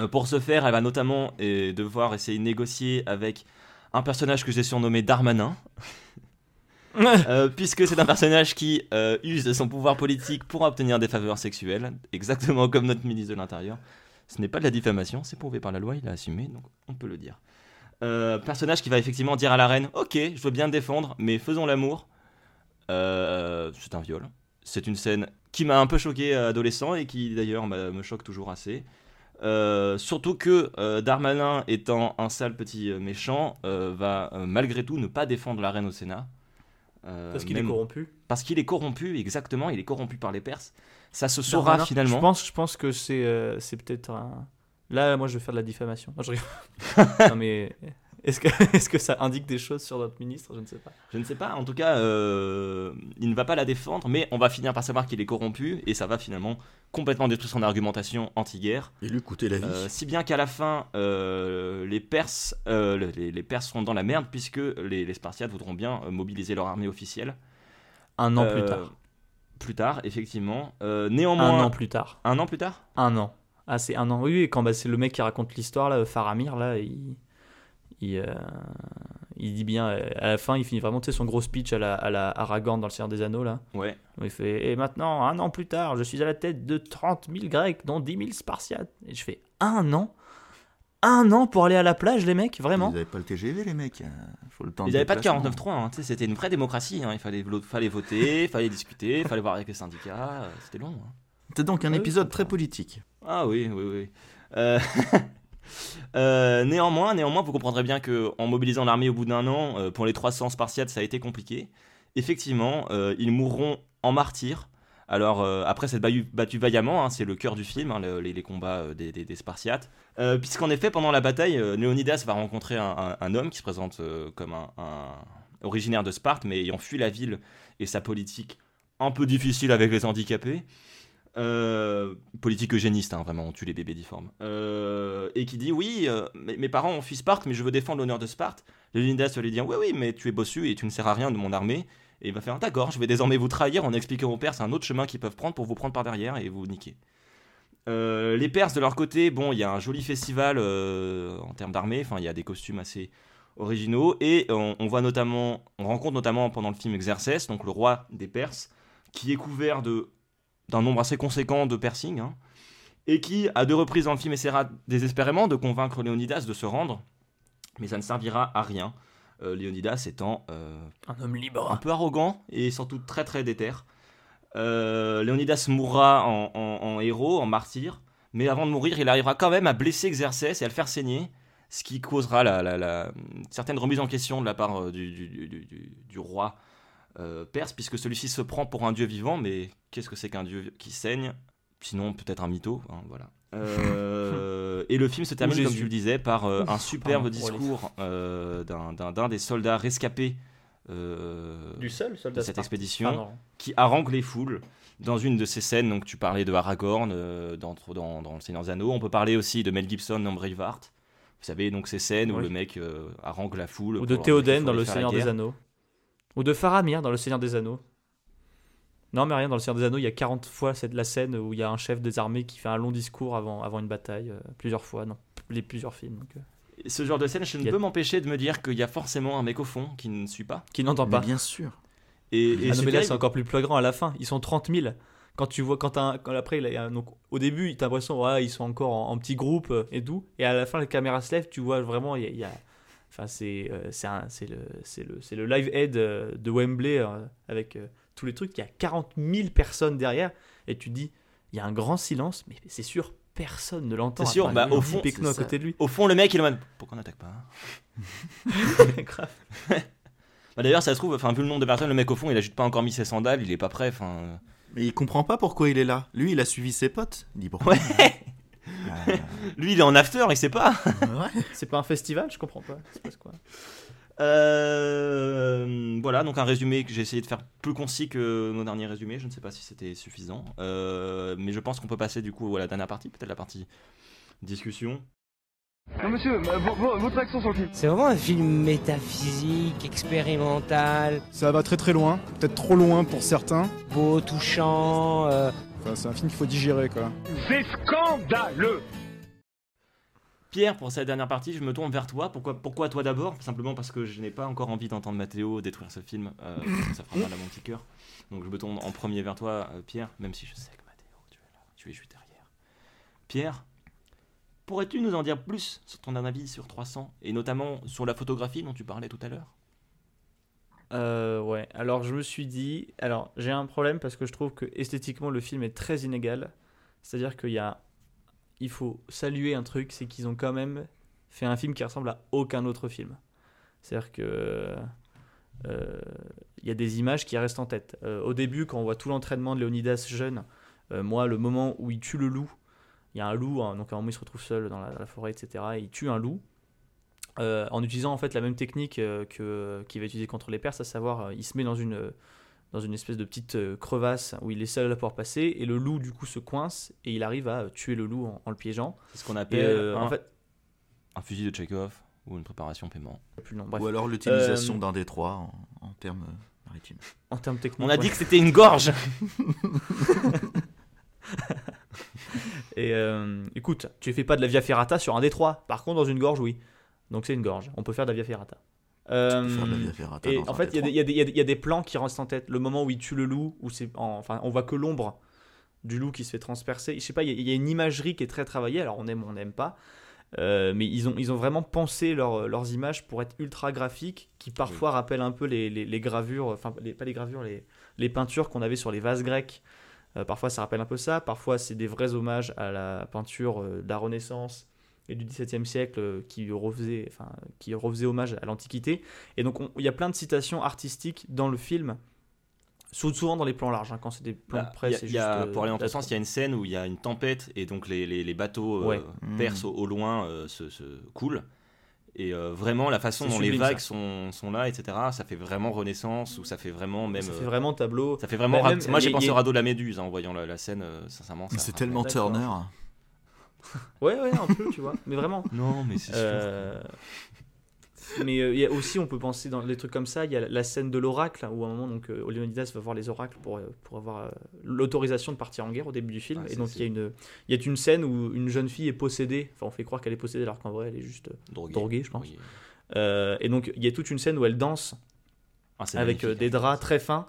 Euh, pour ce faire, elle va notamment devoir essayer de négocier avec un personnage que j'ai surnommé Darmanin, puisque c'est un personnage qui use de son pouvoir politique pour obtenir des faveurs sexuelles, exactement comme notre ministre de l'Intérieur. Ce n'est pas de la diffamation, c'est prouvé par la loi, il a assumé, donc on peut le dire. Personnage qui va effectivement dire à la reine Ok, je veux bien te défendre, mais faisons l'amour. Euh, c'est un viol. C'est une scène qui m'a un peu choqué euh, adolescent et qui d'ailleurs m'a- me choque toujours assez. Euh, surtout que euh, Darmanin, étant un sale petit méchant, euh, va euh, malgré tout ne pas défendre la reine au Sénat. Euh, Parce qu'il est corrompu. Parce qu'il est corrompu, exactement, il est corrompu par les Perses. Ça se Darmanin, saura finalement. Je pense, je pense que c'est euh, c'est peut-être un. Là, moi, je vais faire de la diffamation. Non, je rigole. non, mais Est-ce que, est que ça indique des choses sur notre ministre? Je ne sais pas. Je ne sais pas, en tout cas, euh, il ne va pas la défendre, mais on va finir par savoir qu'il est corrompu, et ça va finalement complètement détruire son argumentation anti-guerre. Et lui coûter la vie. Euh, si bien qu'à la fin, euh, les, Perses, euh, le- les, les Perses seront dans la merde, puisque les, les Spartiates voudront bien mobiliser leur armée officielle. Un an plus tard. Plus tard, effectivement. Euh, Un néanmoins. an plus tard. Un an plus tard? Un an. Ah, c'est un an. Oui, oui, quand bah, c'est le mec qui raconte l'histoire, là, Faramir, là, il. Il, euh, il dit bien, euh, à la fin, il finit vraiment tu sais, son gros speech à la, à la Aragorn dans le Seigneur des Anneaux, là. Ouais. où il fait Et maintenant, un an plus tard, je suis à la tête de 30 000 Grecs, dont 10 000 Spartiates. Et je fais Un an? Un an pour aller à la plage, les mecs Vraiment? Ils n'avaient pas le TGV, les mecs. euh, Faut le temps Ils n'avaient pas de déplacement. 49.3, hein, tu sais, c'était une vraie démocratie. hein, Il fallait, fallait voter, fallait discuter, fallait voir avec les syndicats. euh, C'était long. hein. C'était donc un Oui, épisode très politique. Ah oui, oui, oui. Euh, euh, néanmoins, néanmoins, vous comprendrez bien que en mobilisant l'armée au bout d'un an, euh, pour les 300 Spartiates, ça a été compliqué. Effectivement, euh, ils mourront en martyrs. Alors, après s'être battu, vaillamment, hein, c'est le cœur du film, hein, le- les, combats des, Spartiates. Puisqu'en effet, pendant la bataille, Léonidas va rencontrer un, homme qui se présente comme un- originaire de Sparte, mais ayant fui la ville et sa politique un peu difficile avec les handicapés. Euh, politique eugéniste, hein, vraiment, on tue les bébés difformes. Euh, et qui dit Oui, euh, mes, parents ont fui Sparte, mais je veux défendre l'honneur de Sparte. Léonidas va lui dire Oui, oui, mais tu es bossu et tu ne sers à rien de mon armée. Et il va faire D'accord, je vais désormais vous trahir en expliquant aux Perses un autre chemin qu'ils peuvent prendre pour vous prendre par derrière et vous niquer. Les Perses, de leur côté, bon, il y a un joli festival en termes d'armée, enfin, il y a des costumes assez originaux, et on, on voit notamment, on rencontre notamment pendant le film Xerxès, donc le roi des Perses, qui est couvert de d'un nombre assez conséquent de piercings, hein, et qui, à deux reprises dans le film, essaiera désespérément de convaincre Léonidas de se rendre, mais ça ne servira à rien. Euh, Léonidas étant euh, Un homme libre. un peu arrogant et surtout très très déter. Euh, Léonidas mourra en, en- en héros, en martyr, mais avant de mourir, il arrivera quand même à blesser Xerxès et à le faire saigner, ce qui causera la, la- la- certaine remise en question de la part du, du- du- du- du roi euh, perse, puisque celui-ci se prend pour un dieu vivant, mais qu'est-ce que c'est qu'un dieu qui saigne? Sinon, peut-être un mytho, hein, voilà. Euh, et le film se termine, comme tu le disais, par euh, un superbe pardon, discours euh, d'un- des soldats rescapés euh, Du seul soldat de cette expédition qui harangue les foules dans une de ces scènes. Donc, tu parlais de Aragorn euh, dans, dans, dans Le Seigneur des Anneaux. On peut parler aussi de Mel Gibson dans Braveheart. Vous savez, donc ces scènes où le mec euh, harangue la foule. Ou de Théoden dans Le Seigneur des. Anneaux. Ou de Faramir dans Le Seigneur des Anneaux. Non, mais rien, dans Le Seigneur des Anneaux, il y a 40 fois cette, la scène où il y a un chef des armées qui fait un long discours avant, avant une bataille, euh, plusieurs fois, dans les plusieurs films. donc, euh, Et Ce genre de scène, je ne a- peux m'empêcher de me dire qu'il y a forcément un mec au fond qui ne suit pas. qui n'entend Mais pas. bien sûr. Et, et Ah non, c'est mais là, c'est encore plus flagrant à la fin. Ils sont 30 000. Quand tu vois, quand, t'as un- quand après, donc, au début, t'as l'impression, ouais, ils sont encore en, en petit groupe euh, et tout. Et à la fin, la caméra se lève, tu vois vraiment, il y a. il y a- Enfin, c'est euh, c'est le, live aid euh, de Wembley euh, avec euh, tous les trucs. Il y a 40 000 personnes derrière. Et tu te dis, il y a un grand silence, mais c'est sûr, personne ne l'entend. C'est sûr, bah, au fond, à côté de lui. Au fond, le mec, il est en mode Pourquoi on n'attaque pas Grave. Bah, D'ailleurs, ça se trouve, enfin, vu le nombre de personnes, le mec au fond, il a juste pas encore mis ses sandales, il est pas prêt. Enfin, euh, Mais il comprend pas pourquoi il est là. Lui, il a suivi ses potes. Il dit pourquoi Ouais. lui, il est en after, il sait pas. ouais. C'est pas un festival, je comprends pas. C'est passe quoi Euh, voilà, donc un résumé que j'ai essayé de faire plus concis que nos derniers résumés. Je ne sais pas si c'était suffisant. Euh, mais je pense qu'on peut passer du coup à la dernière partie, peut-être la partie discussion. Non monsieur, euh, vo- vo- votre action sur le film. C'est vraiment un film métaphysique, expérimental, Ça va très très loin, peut-être trop loin pour certains. beau, touchant. euh, Enfin, c'est un film qu'il faut digérer quoi. C'est scandaleux Pierre, pour cette dernière partie, je me tourne vers toi. Pourquoi, pourquoi toi d'abord? Simplement parce que je n'ai pas encore envie d'entendre Mathéo détruire ce film. euh, ça fera mal à mon petit cœur. Donc je me tourne en premier vers toi, euh, Pierre, même si je sais que Mathéo, tu es là, tu es juste derrière. Pierre, pourrais-tu nous en dire plus sur ton avis sur 300 et notamment sur la photographie dont tu parlais tout à l'heure? Euh, ouais, alors je me suis dit. Alors j'ai un problème parce que je trouve que esthétiquement le film est très inégal. C'est-à-dire qu'il y a. Il faut saluer un truc, c'est qu'ils ont quand même fait un film qui ressemble à aucun autre film. C'est-à-dire que. euh, Il y a des images qui restent en tête. Euh, au début, quand on voit tout l'entraînement de Léonidas jeune, euh, moi, le moment où il tue le loup, il y a un loup, hein, donc à un moment il se retrouve seul dans la, dans la forêt, etc. Et il tue un loup. euh, en utilisant en fait la même technique euh, que qu'il va utiliser contre les Perses, à savoir euh, il se met dans une dans une espèce de petite euh, crevasse où il est seul à pouvoir passer et le loup du coup se coince et il arrive à euh, tuer le loup en, en le piégeant. C'est ce qu'on Et, appelle euh, un, en fait un fusil de Chekhov ou une préparation paiement. plus long. Bref. Ou alors l'utilisation Euh, d'un détroit en, en termes maritimes. en termes techniques. On a ouais. dit que c'était une gorge. Et euh, écoute, tu fais pas de la via ferrata sur un détroit. Par contre, dans une gorge, oui. Donc c'est une gorge. On peut faire de la via ferrata. Euh, Faire de la via ferrata et dans en fait, il y, a des- y y y a plans qui restent en tête. Le moment où il tue le loup, où c'est, en- enfin, on voit que l'ombre du loup qui se fait transpercer. Je sais pas, il y, a- il y a une imagerie qui est très travaillée. Alors on aime, ou on n'aime pas. Euh, mais ils ont, ils ont vraiment pensé leur- leurs images pour être ultra graphiques, qui parfois rappellent un peu les, les- les gravures, enfin les- pas les gravures, les, les peintures qu'on avait sur les vases grecs. Euh, parfois ça rappelle un peu ça, parfois c'est des vrais hommages à la peinture euh, de la Renaissance et du XVIIe siècle euh, qui refaisait, enfin, qui refaisait hommage à l'Antiquité. Et donc on- il y a plein de citations artistiques dans le film, sou- souvent dans les plans larges, hein, quand c'est des plans Bah, près, il y a- juste... y a- pour aller ton la- sens, il y a une scène où il y a une tempête et donc les, les- les bateaux euh, Ouais. perses au, au loin euh, se, se coulent. Et euh, vraiment, la façon dont les vagues sont, sont là, etc., ça fait vraiment Renaissance ou ça fait vraiment même. Ça euh, fait vraiment tableau. ça fait vraiment. Bah, même, Moi, j'ai a- pensé au radeau de la Méduse hein, en voyant la, la scène, euh, sincèrement. C'est tellement. Turner. Ouais, ouais, un peu, tu vois. Mais vraiment. Non, mais c'est sûr. Euh, Mais euh, il y a aussi, on peut penser dans des trucs comme ça, il y a la scène de l'oracle, où à un moment, donc, euh, Leonidas va voir les oracles pour, euh, pour avoir euh, l'autorisation de partir en guerre au début du film. Ah, et donc, il y, a une, y a une scène où une jeune fille est possédée, enfin, on fait croire qu'elle est possédée alors qu'en vrai, elle est juste Drogué. droguée, je pense. Oui. Euh, et donc, il y a toute une scène où elle danse Ah, avec euh, des hein. draps très fins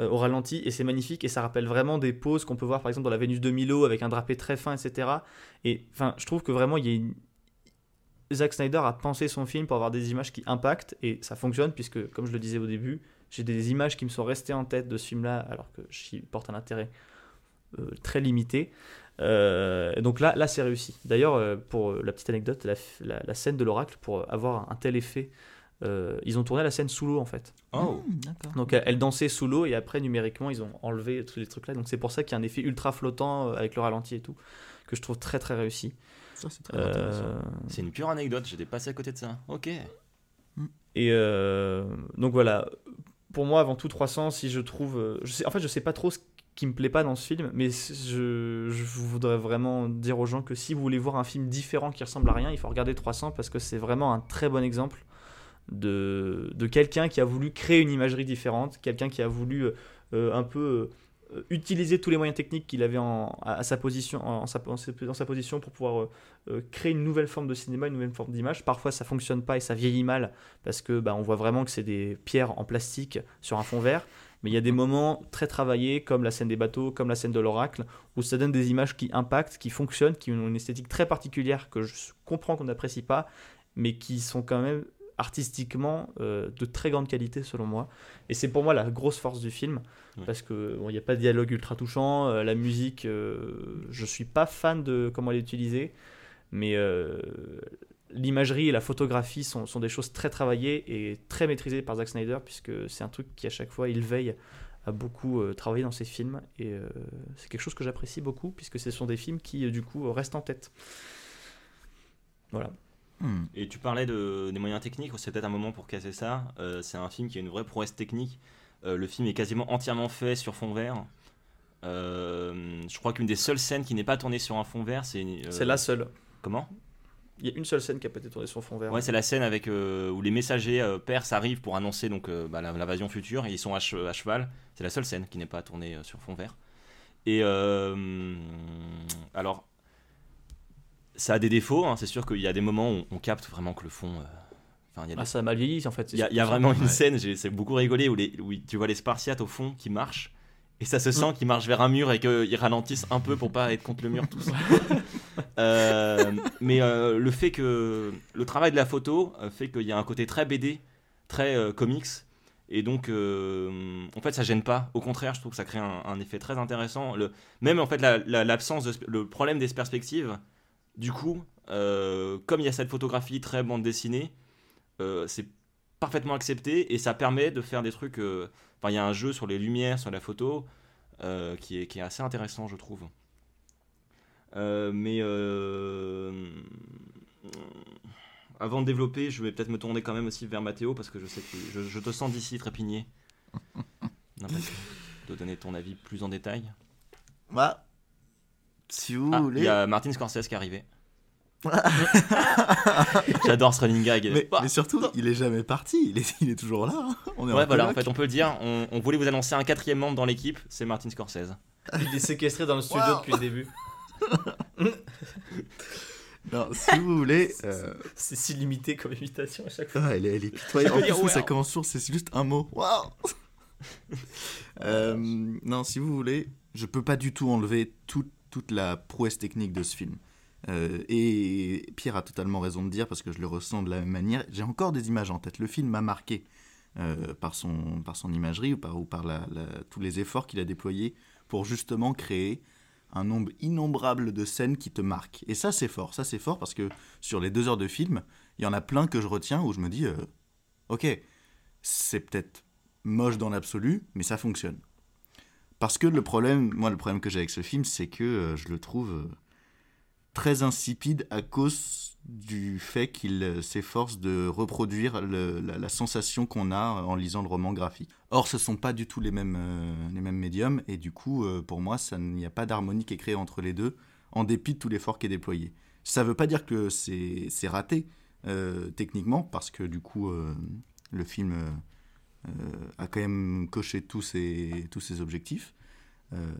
euh, au ralenti et c'est magnifique et ça rappelle vraiment des poses qu'on peut voir par exemple dans la Vénus de Milo avec un drapé très fin etc et enfin je trouve que vraiment il y a une... Zack Snyder a pensé son film pour avoir des images qui impactent et ça fonctionne puisque comme je le disais au début j'ai des images qui me sont restées en tête de ce film là alors que j'y porte un intérêt euh, très limité Euh, et donc là, là c'est réussi. D'ailleurs, euh, pour la petite anecdote, la, f- la- la scène de l'oracle, pour avoir un tel effet, euh, ils ont tourné la scène sous l'eau en fait. Oh, D'accord. Donc elle, elle dansait sous l'eau et après numériquement ils ont enlevé tous les trucs là. Donc c'est pour ça qu'il y a un effet ultra flottant avec le ralenti et tout que je trouve très très réussi. Ça, c'est très Euh, intéressant. c'est une pure anecdote, j'étais passé à côté de ça. Ok. et euh, donc voilà, pour moi avant tout 300 si je trouve, euh, je sais, en fait je sais pas trop ce qui me plaît pas dans ce film, mais je, je voudrais vraiment dire aux gens que si vous voulez voir un film différent qui ressemble à rien, il faut regarder 300 parce que c'est vraiment un très bon exemple de, de quelqu'un qui a voulu créer une imagerie différente, quelqu'un qui a voulu euh, un peu euh, utiliser tous les moyens techniques qu'il avait en, à, à sa position, en, sa, en sa- dans sa position pour pouvoir euh, euh, créer une nouvelle forme de cinéma, une nouvelle forme d'image. Parfois ça fonctionne pas et ça vieillit mal parce que bah, on voit vraiment que c'est des pierres en plastique sur un fond vert. Mais il y a des moments très travaillés, comme la scène des bateaux, comme la scène de l'oracle, où ça donne des images qui impactent, qui fonctionnent, qui ont une esthétique très particulière que je comprends qu'on n'apprécie pas, mais qui sont quand même artistiquement euh, de très grande qualité selon moi. Et c'est pour moi la grosse force du film, Ouais. parce que bon, il n'y a pas de dialogue ultra touchant, euh, la musique, euh, je suis pas fan de comment elle est utilisée, mais l'imagerie et la photographie sont, sont des choses très travaillées et très maîtrisées par Zack Snyder, puisque c'est un truc qui à chaque fois il veille à beaucoup travailler dans ses films, et c'est quelque chose que j'apprécie beaucoup, puisque ce sont des films qui du coup restent en tête. Voilà. Hmm. Et tu parlais de, des moyens techniques, c'est peut-être un moment pour casser ça. Euh, c'est un film qui a une vraie prouesse technique. Euh, le film est quasiment entièrement fait sur fond vert. Euh, je crois qu'une des seules scènes qui n'est pas tournée sur un fond vert, c'est. euh, C'est la seule. Comment? Il y a une seule scène qui a pas été tournée sur fond vert. Ouais, c'est la scène avec euh, où les messagers euh, perses arrivent pour annoncer donc euh, bah, l'invasion future et ils sont à, che- à cheval. C'est la seule scène qui n'est pas tournée euh, sur fond vert. Et euh, alors, ça a des défauts. hein. C'est sûr qu'il y a des moments où on capte vraiment que le fond. euh, Enfin, il y a des- Ah, ça a mal vieilli en fait. c'est il y a, il y a vraiment une Ouais. scène, j'ai c'est beaucoup rigolé, où, les, où tu vois les Spartiates au fond qui marchent, et ça se sent qu'ils marchent vers un mur et qu'ils ralentissent un peu pour pas être contre le mur tous. Euh, mais euh, le fait que le travail de la photo euh, fait qu'il y a un côté très BD, très euh, comics, et donc euh, en fait ça gêne pas. Au contraire, je trouve que ça crée un, un effet très intéressant. Le, même en fait la- la- l'absence, de, le problème des perspectives, du coup, euh, comme il y a cette photographie très bande dessinée, euh, c'est parfaitement accepté et ça permet de faire des trucs. euh, Enfin, il y a un jeu sur les lumières, sur la photo, euh, qui, est, qui est assez intéressant, je trouve. Euh, mais. euh, avant de développer, je vais peut-être me tourner quand même aussi vers Mathéo parce que je sais que je, je te sens d'ici trépigné. De donner ton avis plus en détail. Bah, si vous Ah, voulez. Il y a Martin Scorsese qui est arrivé. J'adore ce running gag. Mais, Bah, mais surtout, il est jamais parti, il est, il est toujours là. hein. On est Ouais, en voilà, en coloc. fait, on peut le dire. On, on voulait vous annoncer un quatrième membre dans l'équipe, c'est Martin Scorsese. Il est séquestré dans le studio Wow. depuis le début. Non, si vous voulez. euh, C'est si limité comme imitation à chaque fois. Ah, elle est, elle est pitoyable. En plus, ça wow. commence sur, c'est juste un mot. Waouh Euh, Non, si vous voulez, je peux pas du tout enlever tout- toute la prouesse technique de ce film. Euh, et Pierre a totalement raison de dire, parce que je le ressens de la même manière. J'ai encore des images en tête. Le film m'a marqué euh, par, son, par son imagerie ou par, ou par la- tous les efforts qu'il a déployés pour justement créer un nombre innombrable de scènes qui te marquent. Et ça, c'est fort. Ça, c'est fort parce que sur les deux heures de film, il y en a plein que je retiens où je me dis, euh, ok, c'est peut-être moche dans l'absolu, mais ça fonctionne. Parce que le problème, moi, le problème que j'ai avec ce film, c'est que euh, je le trouve euh, très insipide à cause du fait qu'il euh, s'efforce de reproduire la, sensation qu'on a en lisant le roman graphique. Or, ce sont pas du tout les mêmes, les mêmes médiums, et du coup, pour moi, il n'y a pas d'harmonie qui est créée entre les deux, en dépit de tout l'effort qui est déployé. Ça veut pas dire que c'est raté, techniquement, parce que du coup, le film a quand même coché tous ses, tous ses objectifs. Euh,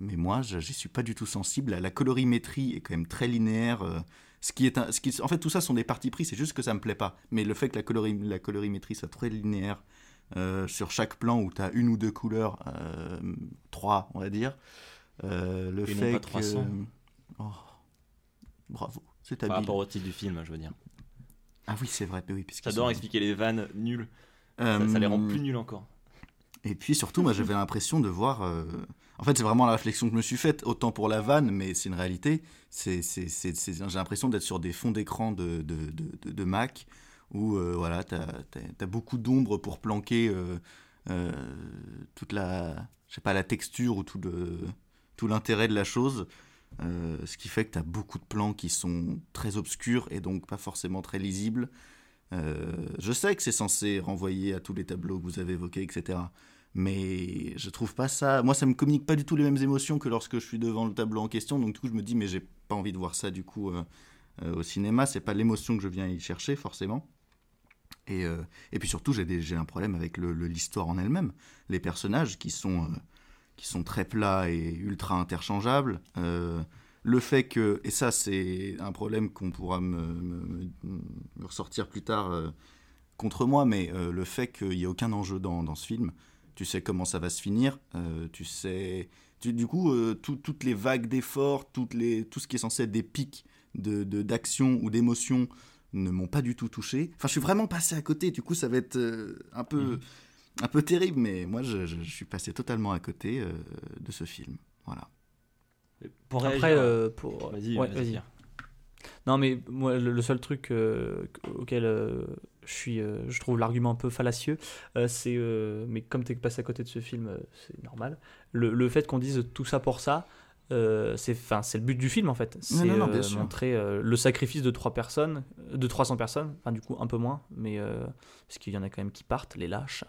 mais moi, j'y suis pas du tout sensible. La, colorimétrie est quand même très linéaire. euh, ce qui est un- ce qui, en fait, tout ça sont des partis pris. C'est juste que ça me plaît pas. Mais le fait que la, colori, la colorimétrie soit très linéaire euh, sur chaque plan où tu as une ou deux couleurs, euh, trois, on va dire. euh, le Et non fait que 300. Oh, bravo, c'est Par habile. rapport au titre du film, je veux dire. Ah oui, c'est vrai. Oui, J'adore expliquer les vannes nulles. Ça, ça les rend Euh, plus nuls encore. Et puis surtout, moi j'avais l'impression de voir. euh, En fait, c'est vraiment la réflexion que je me suis faite, autant pour la vanne, mais c'est une réalité. C'est, c'est, c'est- c'est- J'ai l'impression d'être sur des fonds d'écran de, de, de, de- de Mac, où euh, voilà, tu as, beaucoup d'ombre pour planquer euh, toute la, je sais pas, la texture ou tout, le, tout l'intérêt de la chose. Ce qui fait que tu as beaucoup de plans qui sont très obscurs et donc pas forcément très lisibles. Euh, je sais que c'est censé renvoyer à tous les tableaux que vous avez évoqués, etc. Mais je trouve pas ça. Moi, ça me communique pas du tout les mêmes émotions que lorsque je suis devant le tableau en question. Donc, du coup, je me dis, mais j'ai pas envie de voir ça du coup euh, euh, au cinéma. C'est pas l'émotion que je viens y chercher, forcément. Et, et puis surtout, j'ai un problème avec l'histoire en elle-même. Les personnages qui sont, qui sont très plats et ultra interchangeables. Le fait que, et ça c'est un problème qu'on pourra me, me- me- me ressortir plus tard euh, contre moi, mais euh, le fait qu'il n'y ait aucun enjeu dans, dans ce film, tu sais comment ça va se finir, euh, tu sais... tu- du coup, tout- toutes les vagues d'efforts, toutes les, tout ce qui est censé être des pics de- de- d'action ou d'émotion ne m'ont pas du tout touché. Enfin, je suis vraiment passé à côté, du coup ça va être un, peu, un peu terrible, mais moi je, je- je suis passé totalement à côté de ce film. Voilà. Pour Après, réagir- euh, pour. Vas-y, Ouais, vas-y. Non, mais moi, le, le seul truc euh, auquel euh, je suis, euh, je trouve l'argument un peu fallacieux, euh, c'est, euh, mais comme t'es passé à côté de ce film, euh, c'est normal. Le, le fait qu'on dise tout ça pour ça, euh, c'est, enfin, c'est le but du film en fait. C'est euh, montrer euh, le sacrifice de trois personnes, de 300 personnes, enfin du coup un peu moins, mais euh, parce qu'il y en a quand même qui partent, les lâches.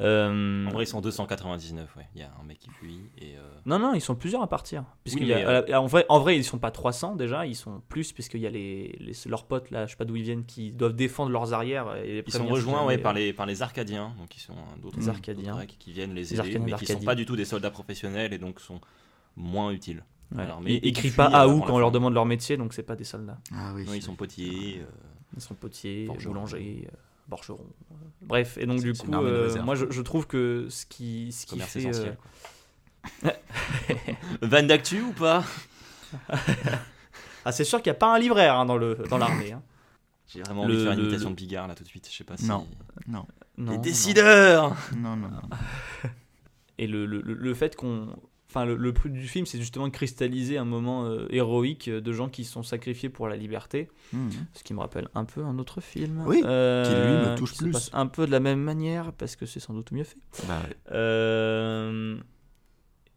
Euh, En vrai, ils sont 299, ouais. Il y a un mec qui fuit et. euh, non, non, ils sont plusieurs à partir. Puisqu'il Oui, en, vrai, en vrai, ils sont pas 300 déjà, ils sont plus, puisqu'il y a les, les- leurs potes, là, je sais pas d'où ils viennent, qui doivent défendre leurs arrières. Et les Ils sont rejoints ouais, par, les, par les Arcadiens, donc ils sont d'autres Les Arcadiens. Qui viennent les Les aider, Arcadiens mais qui sont pas du tout des soldats professionnels et donc sont moins utiles. ouais. Alors, mais- Ils- fuient pas à ou quand on leur demande leur métier, donc c'est pas des soldats. Ah oui. Non, ils sont potiers. euh, Ils sont potiers, boulangers, euh, borcherons. euh, Bref, et donc du coup, euh, moi je, je trouve que ce qui, ce qui fait. euh, essentiel. Van d'actu ou pas? Ah, c'est sûr qu'il n'y a pas un libraire hein, dans le dans l'armée. hein. J'ai vraiment envie de faire une imitation le- de Bigard là tout de suite. Je sais pas si. Non. Non. Non, Les non. décideurs Non, non, non. Et le, le- le fait qu'on. Enfin, le, le but du film, c'est justement de cristalliser un moment euh, héroïque de gens qui sont sacrifiés pour la liberté. Mhm. Ce qui me rappelle un peu un autre film. Oui, euh, qui, lui, me touche qui se plus. passe un peu de la même manière, parce que c'est sans doute mieux fait. Bah ouais. Euh,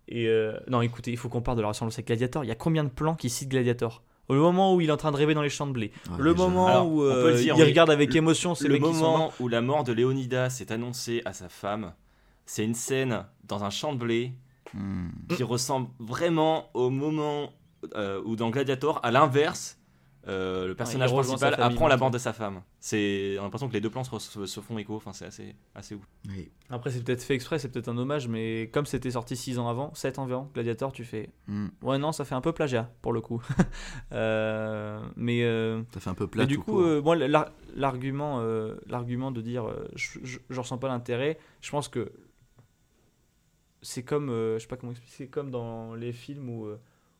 Et euh, non, écoutez, il faut qu'on parle de la ressemblance avec Gladiator. Il y a combien de plans qui citent Gladiator? Le moment où il est en train de rêver dans les champs de blé. Ah, le déjà. moment Alors, où euh, le dire, il regarde avec Le- émotion ces le moment où la mort de Léonidas est annoncée à sa femme, c'est une scène dans un champ de blé Hmm. qui ressemble vraiment au moment euh, où dans Gladiator, à l'inverse, euh, le personnage principal apprend la mort de sa femme. C'est on a l'impression que les deux plans se, font écho. Enfin, c'est assez, assez ouf. Oui. Après, c'est peut-être fait exprès, c'est peut-être un hommage, mais comme c'était sorti 6 ans avant, 7 environ, Gladiator, tu fais. Hmm. Ouais, non, ça fait un peu plagiat pour le coup. Euh, mais. euh, Ça fait un peu plat. Mais du coup, euh, moi, l'ar- l'argument, euh, l'argument de dire euh, je, je, je ressens pas l'intérêt, je pense que c'est comme, euh, je sais pas comment expliquer, c'est comme dans les films où euh,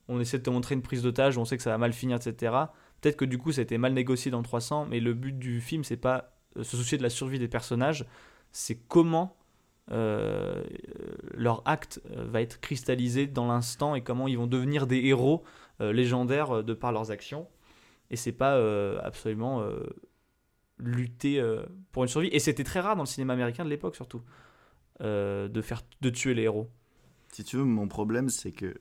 on essaie de te montrer une prise d'otage, on sait que ça va mal finir, etc. Peut-être que du coup, ça a été mal négocié dans le 300, mais le but du film, c'est pas euh, se soucier de la survie des personnages, c'est comment leur acte va être cristallisé dans l'instant et comment ils vont devenir des héros légendaires de par leurs actions. Et c'est pas absolument lutter pour une survie. Et c'était très rare dans le cinéma américain de l'époque surtout euh, de faire de tuer les héros. Si tu veux, mon problème, c'est que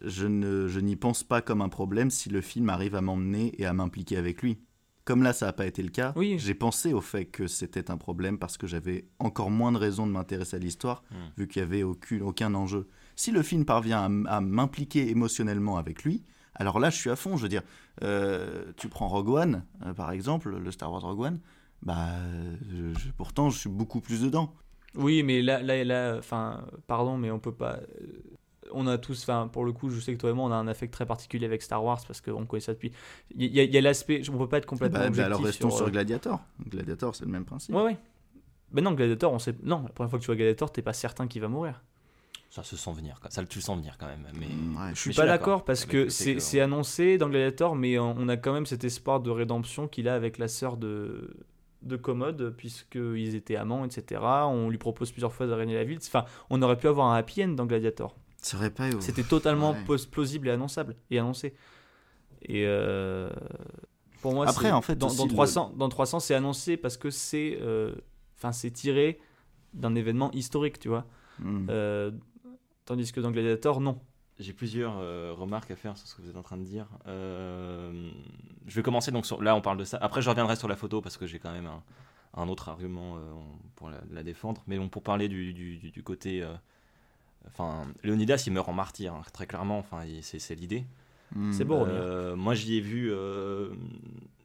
je ne je n'y pense pas comme un problème si le film arrive à m'emmener et à m'impliquer avec lui. Comme là, ça n'a pas été le cas, Oui. j'ai pensé au fait que c'était un problème parce que j'avais encore moins de raisons de m'intéresser à l'histoire, Mm. vu qu'il n'y avait aucun, aucun enjeu. Si le film parvient à, m'impliquer émotionnellement avec lui, alors là, je suis à fond. Je veux dire, euh, tu prends Rogue One, euh, par exemple, le Star Wars Rogue One, bah, je- je- pourtant, je suis beaucoup plus dedans. Oui, mais là, là, là, enfin, pardon, mais on peut pas. euh, On a tous, enfin, pour le coup, je sais que toi et moi, on a un affect très particulier avec Star Wars parce qu'on connaît ça depuis. Il y a, il y a l'aspect, on peut pas être complètement Bah, bah, objectif alors restons sur, euh, Gladiator. Gladiator, c'est le même principe. Ouais, ouais. Mais non, Gladiator, on sait. Non, la première fois que tu vois Gladiator, t'es pas certain qu'il va mourir. Ça se sent venir. quoi. Ça, tu le sens venir quand même. Mais ouais. Je suis Mais pas d'accord parce que c'est que- annoncé dans Gladiator, mais on on a quand même cet espoir de rédemption qu'il a avec la sœur de de Commode, puisqu'ils étaient amants, etc. On lui propose plusieurs fois de régner la ville. Enfin, on aurait pu avoir un happy end dans Gladiator. C'était totalement Ouais. plausible et annonçable et annoncé. Et euh, pour moi, Après, en fait, dans, dans le- 300, dans 300, c'est annoncé parce que c'est, euh, c'est tiré d'un événement historique, tu vois. Mm. Euh, tandis que dans Gladiator, non. J'ai plusieurs euh, remarques à faire sur ce que vous êtes en train de dire. Euh, je vais commencer donc sur, là, on parle de ça. Après, je reviendrai sur la photo parce que j'ai quand même un, un autre argument euh, pour la, la défendre. Mais bon, pour parler du, du, du- du côté, euh, enfin, Léonidas, il meurt en martyr, hein, très clairement. Enfin, c'est l'idée. Mm. C'est beau. Euh, moi, j'y ai vu, euh,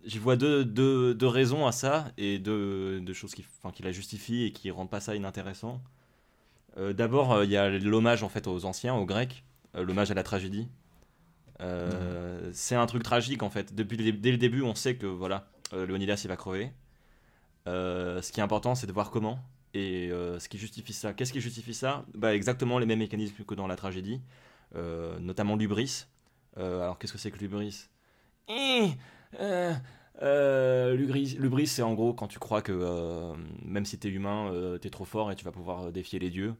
j'y vois deux, deux, deux raisons à ça et deux, deux choses qui, enfin, qui la justifient et qui rendent pas ça inintéressant. Euh, D'abord, euh, il y a l'hommage en fait aux anciens, aux Grecs, l'hommage à la tragédie. Euh, C'est un truc tragique en fait. Depuis le dès le début, on sait que voilà, euh, Léonidas il va crever. Euh, ce qui est important, c'est de voir comment et euh, ce qui justifie ça. Qu'est-ce qui justifie ça? Bah, Exactement les mêmes mécanismes que dans la tragédie, euh, notamment l'ubris. Euh, alors qu'est-ce que c'est que l'ubris? Eh, euh, euh, L'ubris, l'ubris, c'est en gros quand tu crois que euh, même si t'es humain, euh, t'es trop fort et tu vas pouvoir défier les dieux.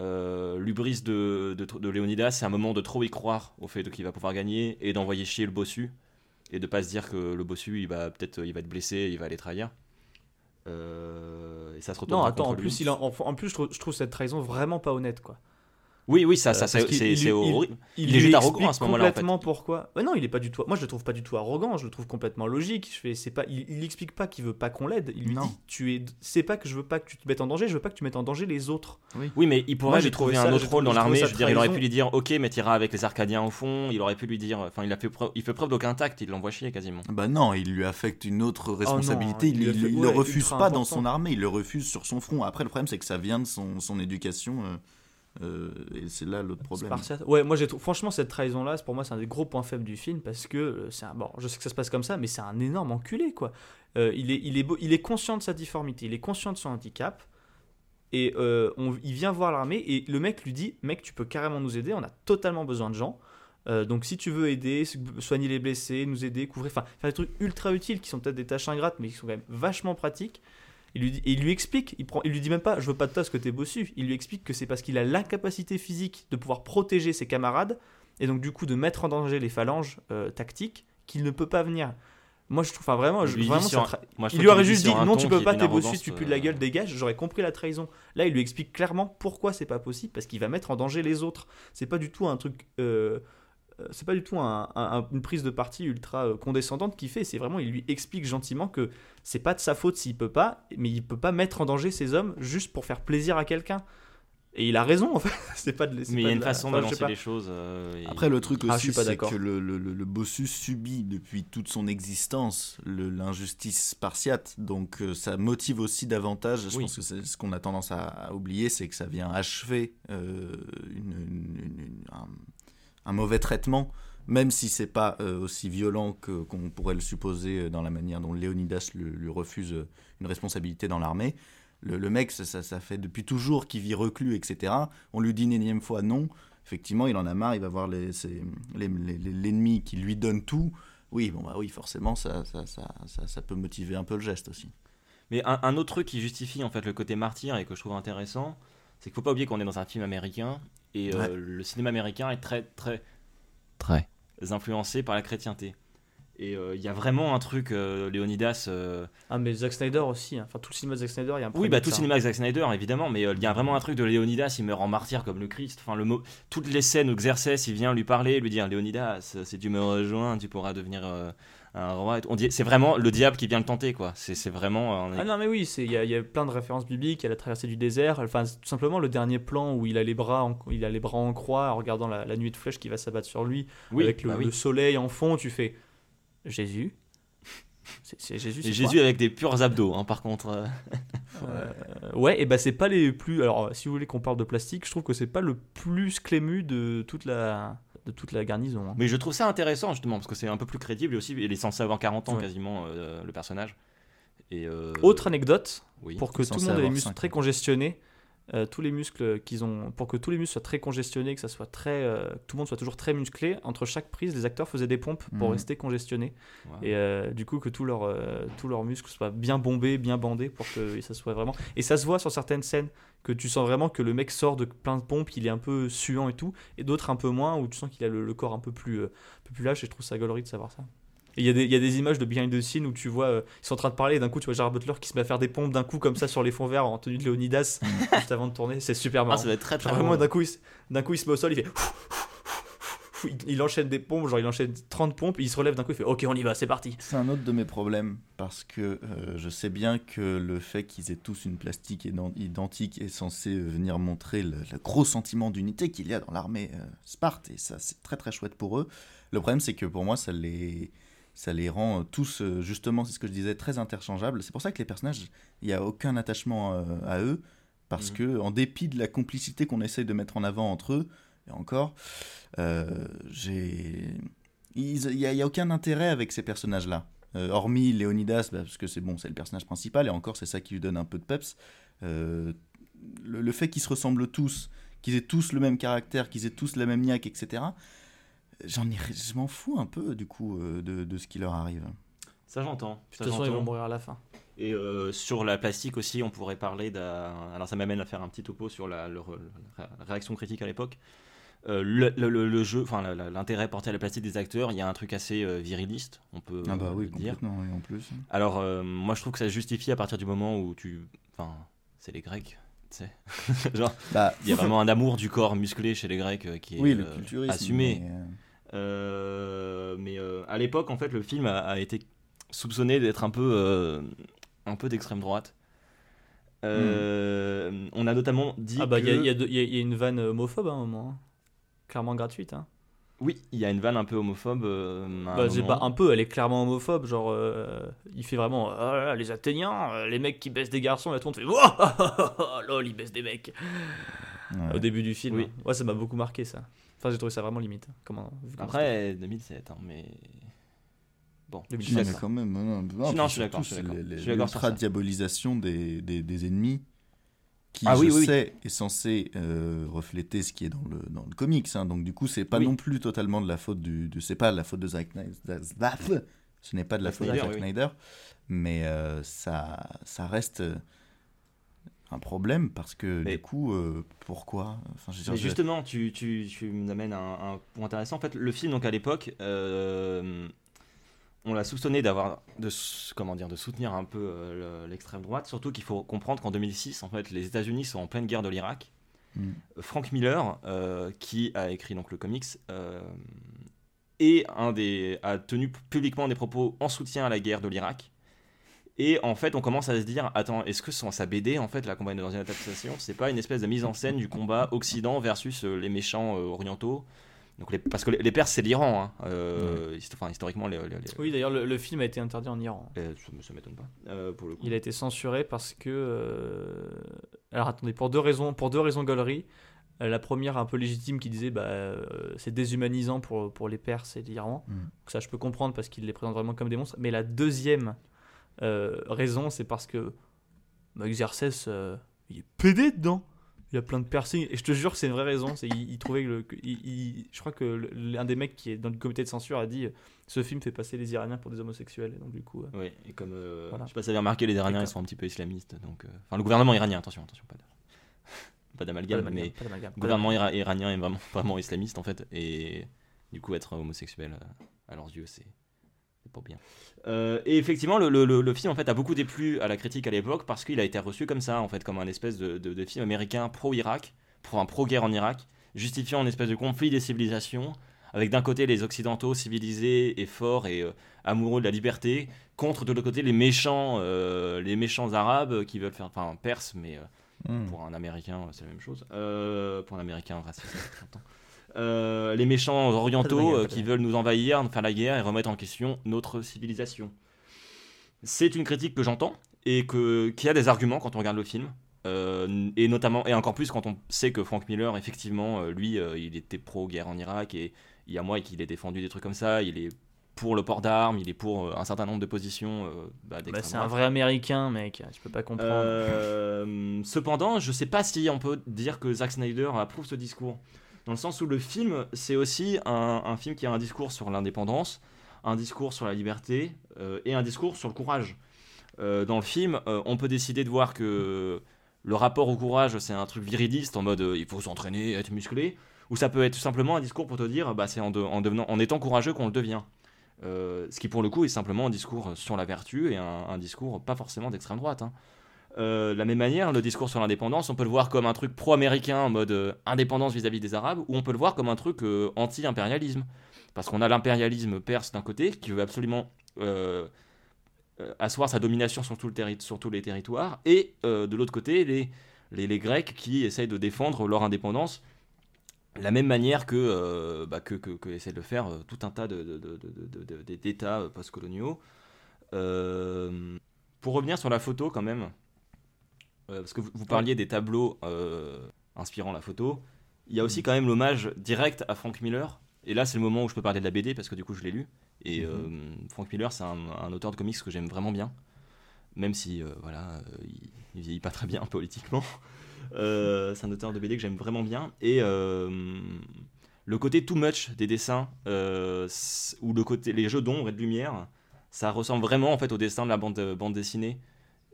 Euh, L'ubris de, de, de Léonidas, c'est un moment de trop y croire au fait qu'il va pouvoir gagner et d'envoyer chier le bossu et de pas se dire que le bossu il va peut-être il va être blessé, il va aller trahir. Euh, et ça se retourne Non, attends, en plus, il en, en- en plus je, trouve, je trouve cette trahison vraiment pas honnête, quoi. Oui, oui, ça, ça Euh, c'est qu'il- c'est- il- c'est il- horrible. Il est juste arrogant explique à ce moment-là, en fait. Complètement pourquoi. Ouais, non, il est pas du tout. Moi, je le trouve pas du tout arrogant. Je le trouve complètement logique. Je fais, c'est pas. Il, il explique pas qu'il veut pas qu'on l'aide. Il lui Non. dit, tu es. C'est pas que je veux pas que tu te mettes en danger. Je veux pas que tu mettes en danger les autres. Oui, mais il pourrait Moi, lui j'ai trouver trouvé un ça- autre rôle dans l'armée. Je ça veux dire, il aurait pu lui dire, ok, mais t'iras avec les Arcadiens au fond. Il aurait pu lui dire, enfin, il a fait preuve, il fait preuve d'aucun tact. Il l'envoie chier quasiment. Bah non, il lui affecte une autre responsabilité. il le refuse pas dans son armée, il le refuse sur son front. Après, le problème, c'est que ça vient de son, son éducation. Euh, et c'est là l'autre problème. Ouais, moi, j'ai franchement, cette trahison-là, c'est- pour moi, c'est un des gros points faibles du film parce que euh, c'est un. Bon, je sais que ça se passe comme ça, mais c'est un énorme enculé, quoi. Euh, il, est, il, est beau- il est conscient de sa difformité, il est conscient de son handicap. Et on- il vient voir l'armée et le mec lui dit Mec, tu peux carrément nous aider, on a totalement besoin de gens. Donc si tu veux aider, soigner les blessés, nous aider, couvrir, enfin faire des trucs ultra utiles qui sont peut-être des tâches ingrates mais qui sont quand même vachement pratiques. Il lui, dit, et il lui explique, il, prend, il lui dit même pas je veux pas de toi parce que t'es bossu. Il lui explique que c'est parce qu'il a l'incapacité physique de pouvoir protéger ses camarades et donc du coup de mettre en danger les phalanges euh, tactiques qu'il ne peut pas venir. Moi je trouve, enfin vraiment, je, vraiment un- moi, je il lui aurait juste dit non tu peux pas t'es bossu, tu pues de la euh, gueule, dégage. J'aurais compris la trahison. Là il lui explique clairement pourquoi c'est pas possible parce qu'il va mettre en danger les autres. C'est pas du tout un truc euh, c'est pas du tout un- un- une prise de parti ultra euh, condescendante qu'il fait. C'est vraiment, il lui explique gentiment que c'est pas de sa faute s'il peut pas, mais il peut pas mettre en danger ses hommes juste pour faire plaisir à quelqu'un. Et il a raison en fait. c'est pas de. Mais il y pas a de une la- façon enfin, les choses. euh, et- Après, le truc Ah, je aussi, suis pas c'est d'accord. que le, le, le- le bossus subit depuis toute son existence l'injustice spartiate. Donc, euh, ça motive aussi davantage. Je Oui. pense que c'est ce qu'on a tendance à, à oublier, c'est que ça vient achever euh, une- une- une- une- un, un mauvais traitement. Même si c'est pas euh, aussi violent que- qu'on pourrait le supposer euh, dans la manière dont Léonidas lui, refuse euh, une responsabilité dans l'armée, le, mec, ça, fait depuis toujours qu'il vit reclus, etc. On lui dit une énième fois non. Effectivement, il en a marre, il va voir les- les- les- l'ennemi qui lui donne tout. Oui, bon, bah oui, forcément, ça, ça, ça, peut motiver un peu le geste aussi. Mais un, autre truc qui justifie en fait le côté martyr et que je trouve intéressant, c'est qu'il faut pas oublier qu'on est dans un film américain et euh, Ouais. le cinéma américain est très très très influencé par la chrétienté. Et euh, il y a vraiment un truc, euh, Léonidas. euh, Ah, mais Zack Snyder aussi. hein. Enfin, tout le cinéma de Zack Snyder, il y a un Oui, bah tout le cinéma avec Zack Snyder, évidemment, mais euh, il y a vraiment un truc de Léonidas, il meurt en martyr comme le Christ. Enfin, le mot, toutes les scènes où Xerxès il vient lui parler, lui dire Léonidas, si tu me rejoins, tu pourras devenir euh, un roi. et tout. On dit, c'est vraiment le diable qui vient le tenter, quoi. C'est c'est vraiment. euh, Ah non, mais oui, il y, a- il y a plein de références bibliques. Il y a la traversée du désert. Enfin, tout simplement le dernier plan où il a les bras en, il a les bras en croix en regardant la, la nuée de flèches qui va s'abattre sur lui Oui, avec le, bah oui. le soleil en fond. Tu fais Jésus? C'est c'est Jésus. C'est Jésus avec des purs abdos, hein, par contre. Euh, ouais, et bah c'est pas les plus. Alors, si vous voulez qu'on parle de plastique, je trouve que c'est pas le plus clému de toute la de toute la garnison. hein. Mais je trouve ça intéressant, justement, parce que c'est un peu plus crédible et aussi, il est censé avoir 40 ans Ouais. quasiment, euh, le personnage. Et, euh, Autre anecdote, oui. pour que tout le monde ait les muscles très ans. congestionnés, euh, tous les muscles qu'ils ont, pour que tous les muscles soient très congestionnés, que ça soit très, euh, que tout le monde soit toujours très musclé, entre chaque prise, les acteurs faisaient des pompes pour Mhm. rester congestionnés et euh, du coup que tous leurs tous leurs muscles soient bien bombés, bien bandés pour que ça soit vraiment. Et ça se voit sur certaines scènes que tu sens vraiment que le mec sort de plein de pompes, il est un peu suant et tout, et d'autres un peu moins où tu sens qu'il a le, le corps un peu plus un peu plus lâche. Et je trouve ça gaulerie de savoir ça. Il y, a des- il y a des images de behind the scene où tu vois, euh, ils sont en train de parler, et d'un coup tu vois Jared Butler qui se met à faire des pompes d'un coup comme ça sur les fonds verts en tenue de Léonidas juste avant de tourner. C'est super Ah, marrant. ça va être très très Genre vraiment d'un coup, il, coup il se met au sol, il fait. Il, il enchaîne des pompes, genre il enchaîne 30 pompes, il se relève d'un coup, il fait Ok, on y va, c'est parti. C'est un autre de mes problèmes parce que euh, je sais bien que le fait qu'ils aient tous une plastique ident- identique est censé euh, venir montrer le, le gros sentiment d'unité qu'il y a dans l'armée euh, Sparte et ça c'est très très chouette pour eux. Le problème c'est que pour moi ça les ça les rend euh, tous euh, justement c'est ce que je disais très interchangeables. C'est pour ça que les personnages il n'y a aucun attachement euh, à eux parce Mhm. que en dépit de la complicité qu'on essaye de mettre en avant entre eux et encore euh, j'ai il n'y a, a aucun intérêt avec ces personnages-là. Euh, hormis Léonidas, bah, parce que c'est bon, c'est le personnage principal, et encore c'est ça qui lui donne un peu de peps. Euh, le, le fait qu'ils se ressemblent tous, qu'ils aient tous le même caractère, qu'ils aient tous la même niaque, etc. J'en ai, je m'en fous un peu du coup euh, de, de ce qui leur arrive. Ça j'entends. De toute façon, ils vont mourir à la fin. Et euh, sur la plastique aussi, on pourrait parler d'un. Alors ça m'amène à faire un petit topo sur la, le- la réaction critique à l'époque. Euh, le, le- jeu, enfin l'intérêt porté à la plastique des acteurs, il y a un truc assez euh, viriliste, on peut ah bah oui, dire. complètement, oui, en plus. Alors euh, moi je trouve que ça justifie à partir du moment où tu, enfin c'est les Grecs, tu sais. Genre Bah, il y a vraiment un amour du corps musclé chez les Grecs euh, qui est oui, le euh, assumé. mais, mais euh, à l'époque, en fait, le film a, a été soupçonné d'être un peu, euh, un peu d'extrême droite. Euh, On a notamment dit Ah bah, il y, a- que- il y a de- il y a- il y a une vanne homophobe à un moment. hein. Clairement gratuite. Hein. oui, il y a une vanne un peu homophobe. euh, Bah, c'est moment. pas un peu, elle est clairement homophobe. Genre, euh, il fait vraiment oh là là, les Athéniens, euh, les mecs qui baissent des garçons, et tout le monde fait oh, lol, ils baissent des mecs. ouais. Au début du film. Oui. hein. Ouais, ça m'a beaucoup marqué ça. Enfin, j'ai trouvé ça vraiment limite. hein, Comment, Après 2007, hein, mais bon. je suis d'accord. quand même, non, non, non, je suis d'accord. L'ultra-diabolisation des, des, des ennemis qui, Ah je oui, oui. sais, est censé euh, refléter ce qui est dans le, dans le comics. hein. Donc, du coup, c'est pas Oui. non plus totalement de la faute du. de- c'est pas la faute de Zack Snyder. Ce n'est pas de la faute de Snyder, Zack oui. Snyder. Mais euh, ça, ça reste euh, un problème parce que, Mais- du coup, euh, pourquoi? Enfin, Mais justement, tu, tu, tu m'amènes un, un point intéressant. En fait, le film, donc à l'époque, euh, on l'a soupçonné d'avoir, de, comment dire, de soutenir un peu euh, le- l'extrême droite. Surtout qu'il faut comprendre qu'en 2006, en fait, les États-Unis sont en pleine guerre de l'Irak. Mm. Frank Miller, qui a écrit donc le comics, et un des, a tenu publiquement des propos en soutien à la guerre de l'Irak. Et en fait, on commence à se dire, attends, est-ce que sans sa BD, en fait, la campagne dans une adaptation, c'est pas une espèce de mise en scène du combat Occident versus euh, les méchants euh, orientaux? Donc les- Parce que les, les Perses, c'est l'Iran, hein, euh, enfin, historiquement. Les, les- les- Oui, d'ailleurs, le, le film a été interdit en Iran. euh, ça, ça m'étonne pas, euh, pour le coup. Il a été censuré parce que. euh, Alors attendez, pour deux raisons, pour deux raisons gauleries. La première un peu légitime qui disait bah euh, c'est déshumanisant pour, pour les Perses et l'Iran. Mm. Donc ça je peux comprendre parce qu'il les présente vraiment comme des monstres. Mais la deuxième euh, raison c'est parce que bah, Xerxes euh, il est pédé dedans. Il a plein de piercings et je te jure que c'est une vraie raison. C'est il, il trouvait que, le- il- il- je crois que l'un des mecs qui est dans le comité de censure a dit euh, ce film fait passer les Iraniens pour des homosexuels et donc du coup. euh, Oui, et comme Voilà. je sais pas si vous avez remarqué, les Iraniens ils sont un petit peu islamistes, donc enfin le gouvernement iranien, attention, attention, pas de- pas d'amalgame, mais le gouvernement ira- iranien est vraiment vraiment islamiste en fait, et du coup être homosexuel à leurs yeux c'est pas bien. Euh, et effectivement, le, le- le- le film en fait a beaucoup déplu à la critique à l'époque parce qu'il a été reçu comme ça en fait, comme un espèce de, de- de film américain pro-Irak, pour un pro-guerre en Irak, justifiant une espèce de conflit des civilisations avec d'un côté les occidentaux civilisés et forts et euh, amoureux de la liberté, contre de l'autre côté les méchants, euh, les méchants arabes qui veulent faire, enfin perses, mais euh, Hmm. pour un américain c'est la même chose, Euh, pour un américain raciste. Euh, les méchants orientaux euh, qui veulent nous envahir, faire la guerre et remettre en question notre civilisation. C'est une critique que j'entends et que, qui a des arguments quand on regarde le film. Euh, et notamment, et encore plus quand on sait que Frank Miller, effectivement, lui, euh, il était pro-guerre en Irak et il y a moi qu'il ait défendu des trucs comme ça. Il est pour le port d'armes, il est pour un certain nombre de positions euh, bah, Bah, c'est un vrai américain, mec. Tu peux pas comprendre. Cependant, je sais pas si on peut dire que Zack Snyder approuve ce discours. Dans le sens où le film, c'est aussi un, film qui a un discours sur l'indépendance, un discours sur la liberté euh, et un discours sur le courage. Euh, dans le film, euh, on peut décider de voir que le rapport au courage, c'est un truc viriliste en mode il faut s'entraîner, être musclé, ou ça peut être tout simplement un discours pour te dire bah, c'est en, de- en devenant, en étant courageux qu'on le devient. Ce qui pour le coup est simplement un discours sur la vertu et un, un discours pas forcément d'extrême droite. hein. Euh, la même manière, le discours sur l'indépendance, on peut le voir comme un truc pro-américain en mode euh, indépendance vis-à-vis des Arabes, ou on peut le voir comme un truc euh, anti-impérialisme. Parce qu'on a l'impérialisme perse d'un côté, qui veut absolument asseoir sa domination sur, tout le sur tous les territoires, et de l'autre côté, les, Grecs qui essayent de défendre leur indépendance de la même manière que, bah, que, que, de le faire tout un tas d'États postcoloniaux. Pour revenir sur la photo quand même, parce que vous, vous parliez des tableaux euh, inspirant la photo, il y a aussi quand même l'hommage direct à Frank Miller. Et là, c'est le moment où je peux parler de la BD parce que du coup, je l'ai lu. Et euh, Frank Miller, c'est un, un auteur de comics que j'aime vraiment bien, même si euh, voilà, euh, il, il vieillit pas très bien politiquement. Euh, c'est un auteur de BD que j'aime vraiment bien. Et euh, le côté too much des dessins, euh, ou le côté, les jeux d'ombre et de lumière, ça ressemble vraiment en fait au dessin de la bande, bande dessinée.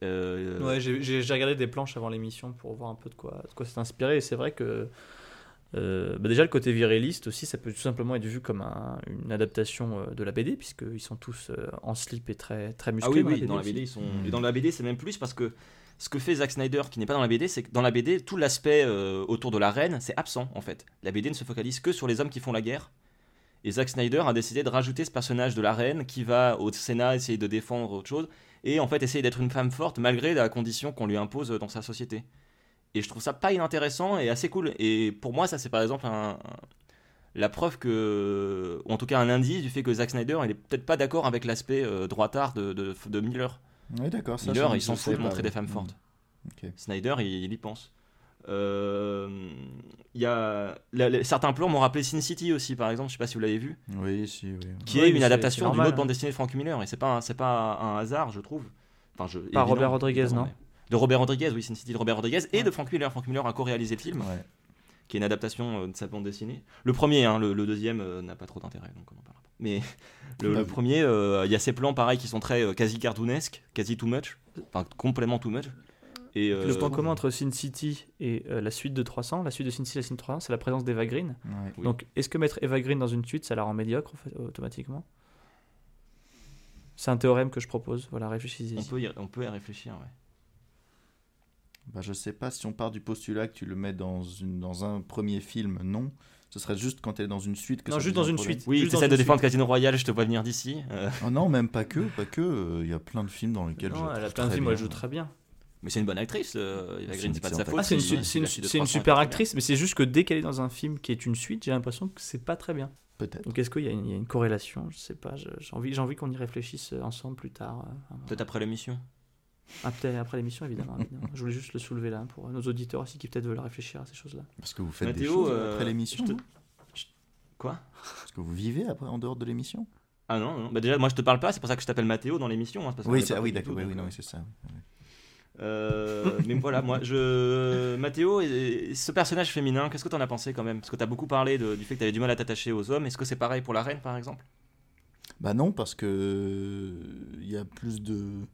Euh, Ouais, j'ai regardé des planches avant l'émission pour voir un peu de quoi, de quoi c'est inspiré. Et c'est vrai que euh, bah déjà le côté viriliste aussi, ça peut tout simplement être vu comme un- une adaptation euh, de la BD, puisqu'ils sont tous euh, en slip et très, très Ah musclés. oui, oui, dans dans la. BD, ils sont... Et dans la BD, c'est même plus parce que ce que fait Zack Snyder, qui n'est pas dans la BD, c'est que dans la BD, tout l'aspect euh, autour de la reine, c'est absent en fait. La BD ne se focalise que sur les hommes qui font la guerre. Et Zack Snyder a décidé de rajouter ce personnage de la reine qui va au Sénat essayer de défendre autre chose et en fait essayer d'être une femme forte malgré la condition qu'on lui impose dans sa société. Et je trouve ça pas inintéressant et assez cool. Et pour moi, ça c'est par exemple un- un- la preuve que, ou en tout cas un indice du fait que Zack Snyder, il est peut-être pas d'accord avec l'aspect euh, droitard de, de, de Miller. Oui, d'accord. Miller, il s'en fout de montrer des femmes Mm. fortes. Ok. Snyder, il, il y pense. Euh, Il y a la- la- certains plans m'ont rappelé Sin City aussi, par exemple. Je sais pas si vous l'avez vu, Oui, si, oui. qui est une adaptation d'une autre bande hein. dessinée de Frank Miller. Et c'est pas c'est pas un, hasard, je trouve. Enfin, je, Par Robert Rodriguez, non mais- De Robert Rodriguez, oui, Sin City de Robert Rodriguez et Ouais. de Frank Miller. Frank Miller a co-réalisé le film, Ouais. qui est une adaptation euh, de sa bande dessinée. Le premier, hein, le, le deuxième euh, n'a pas trop d'intérêt, donc on en parlera pas. Mais le, Ah le premier, euh, il y a ces plans pareils qui sont très euh, quasi cartoonesques, quasi too much, enfin complètement too much. Et, Le euh, point commun entre Sin City et euh, la suite de 300, la suite de Sin City et la suite de 300, c'est la présence d'Eva Green. Ouais. Oui. Donc, est-ce que mettre Eva Green dans une suite, ça la rend médiocre en fait, automatiquement? C'est un théorème que je propose. Voilà, réfléchissez. on, peut y, on peut y réfléchir, ouais. Bah, je sais pas si on part du postulat que tu le mets dans, une, dans un premier film, non. Ce serait juste quand elle est dans une suite que Non, ça juste dans un une problème. suite. Oui, tu essaies de défendre suite. Casino Royale, je te vois venir d'ici. euh, Oh non, même pas que, pas que. euh, Il y a plein de films dans lesquels je. Non, elle a plein de très films où elle joue très bien. Mais c'est une bonne actrice, euh, Eva Green, c'est pas de sa faute. Ah, c'est une, si- su- si c'est une, la suite de c'est une 300 est super actrice, mais c'est juste que dès qu'elle est dans un film qui est une suite, j'ai l'impression que c'est pas très bien. Peut-être. Donc est-ce qu'il y, a une- il y a une corrélation? Je sais pas. J'ai envie, j'ai envie qu'on y réfléchisse euh, ensemble plus tard. euh. Peut-être après l'émission. Ah, peut-être après l'émission, évidemment, évidemment. Je voulais juste le soulever là pour nos auditeurs aussi qui peut-être veulent réfléchir à ces choses-là. Parce que vous faites des Mathéo, choses euh, après l'émission. te- Quoi? Parce que vous vivez après en dehors de l'émission? Ah non, non. Bah déjà, moi je te parle pas, c'est pour ça que je t'appelle Mathéo dans l'émission. hein, Oui, ah oui, d'accord. Oui, oui, euh, c'est ça. oui. Euh, mais voilà, moi, je. Mathéo, et- et ce personnage féminin, qu'est-ce que t'en as pensé quand même? Parce que t'as beaucoup parlé de- du fait que t'avais du mal à t'attacher aux hommes. Est-ce que c'est pareil pour la reine, par exemple? Bah non, parce que euh, il y a plus de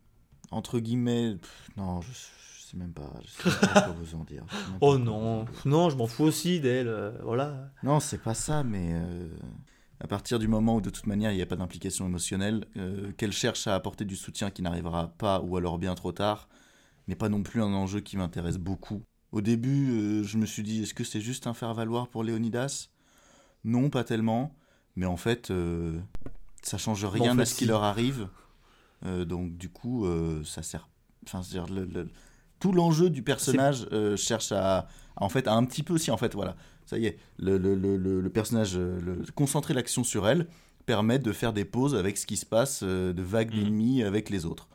entre guillemets. pff, non, je, je sais même pas. Je sais même pas quoi vous en dire. Oh non, non, je m'en fous aussi d'elle. euh, voilà. Non, c'est pas ça, mais euh, à partir du moment où de toute manière il n'y a pas d'implication émotionnelle, euh, qu'elle cherche à apporter du soutien qui n'arrivera pas ou alors bien trop tard, n'est pas non plus un enjeu qui m'intéresse beaucoup. Au début, euh, je me suis dit, est-ce que c'est juste un faire-valoir pour Léonidas? Non, pas tellement. Mais en fait, euh, ça change rien en fait, à ce qui si. leur arrive. Euh, donc du coup, ça sert. Enfin, c'est-à-dire le- le- tout l'enjeu du personnage cherche à, à, en fait, à un petit peu aussi, en fait, voilà. Ça y est, le, personnage, concentrer l'action sur elle permet de faire des pauses avec ce qui se passe, de vagues Mhm. d'ennemis avec les autres.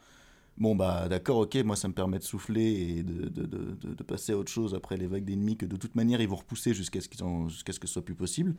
Bon, bah d'accord, ok, moi ça me permet de souffler et de, passer à autre chose après les vagues d'ennemis que de toute manière ils vont repousser jusqu'à ce, qu'ils en- jusqu'à ce que ce soit plus possible.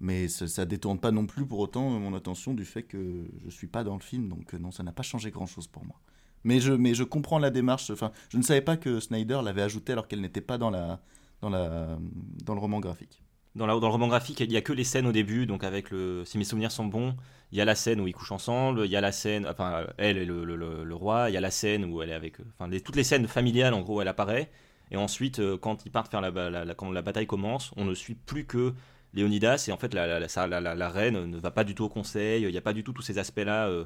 Mais ça, ça détourne pas non plus pour autant mon attention du fait que je suis pas dans le film, donc euh, non, ça n'a pas changé grand chose pour moi. Mais je, comprends la démarche, je ne savais pas que Snyder l'avait ajouté alors qu'elle n'était pas dans, la, dans, la, dans le roman graphique. Dans, le roman graphique, il y a que les scènes au début, donc avec le. Si mes souvenirs sont bons, il y a la scène où ils couchent ensemble, il y a la scène. Enfin, elle et le, le- roi, il y a la scène où elle est avec. Enfin, toutes les scènes familiales, en gros, elle apparaît. Et ensuite, euh, quand ils partent faire la, la- quand la bataille commence, on ne suit plus que Léonidas. Et en fait, la, la, reine ne va pas du tout au conseil. Il n'y a pas du tout tous ces aspects-là euh,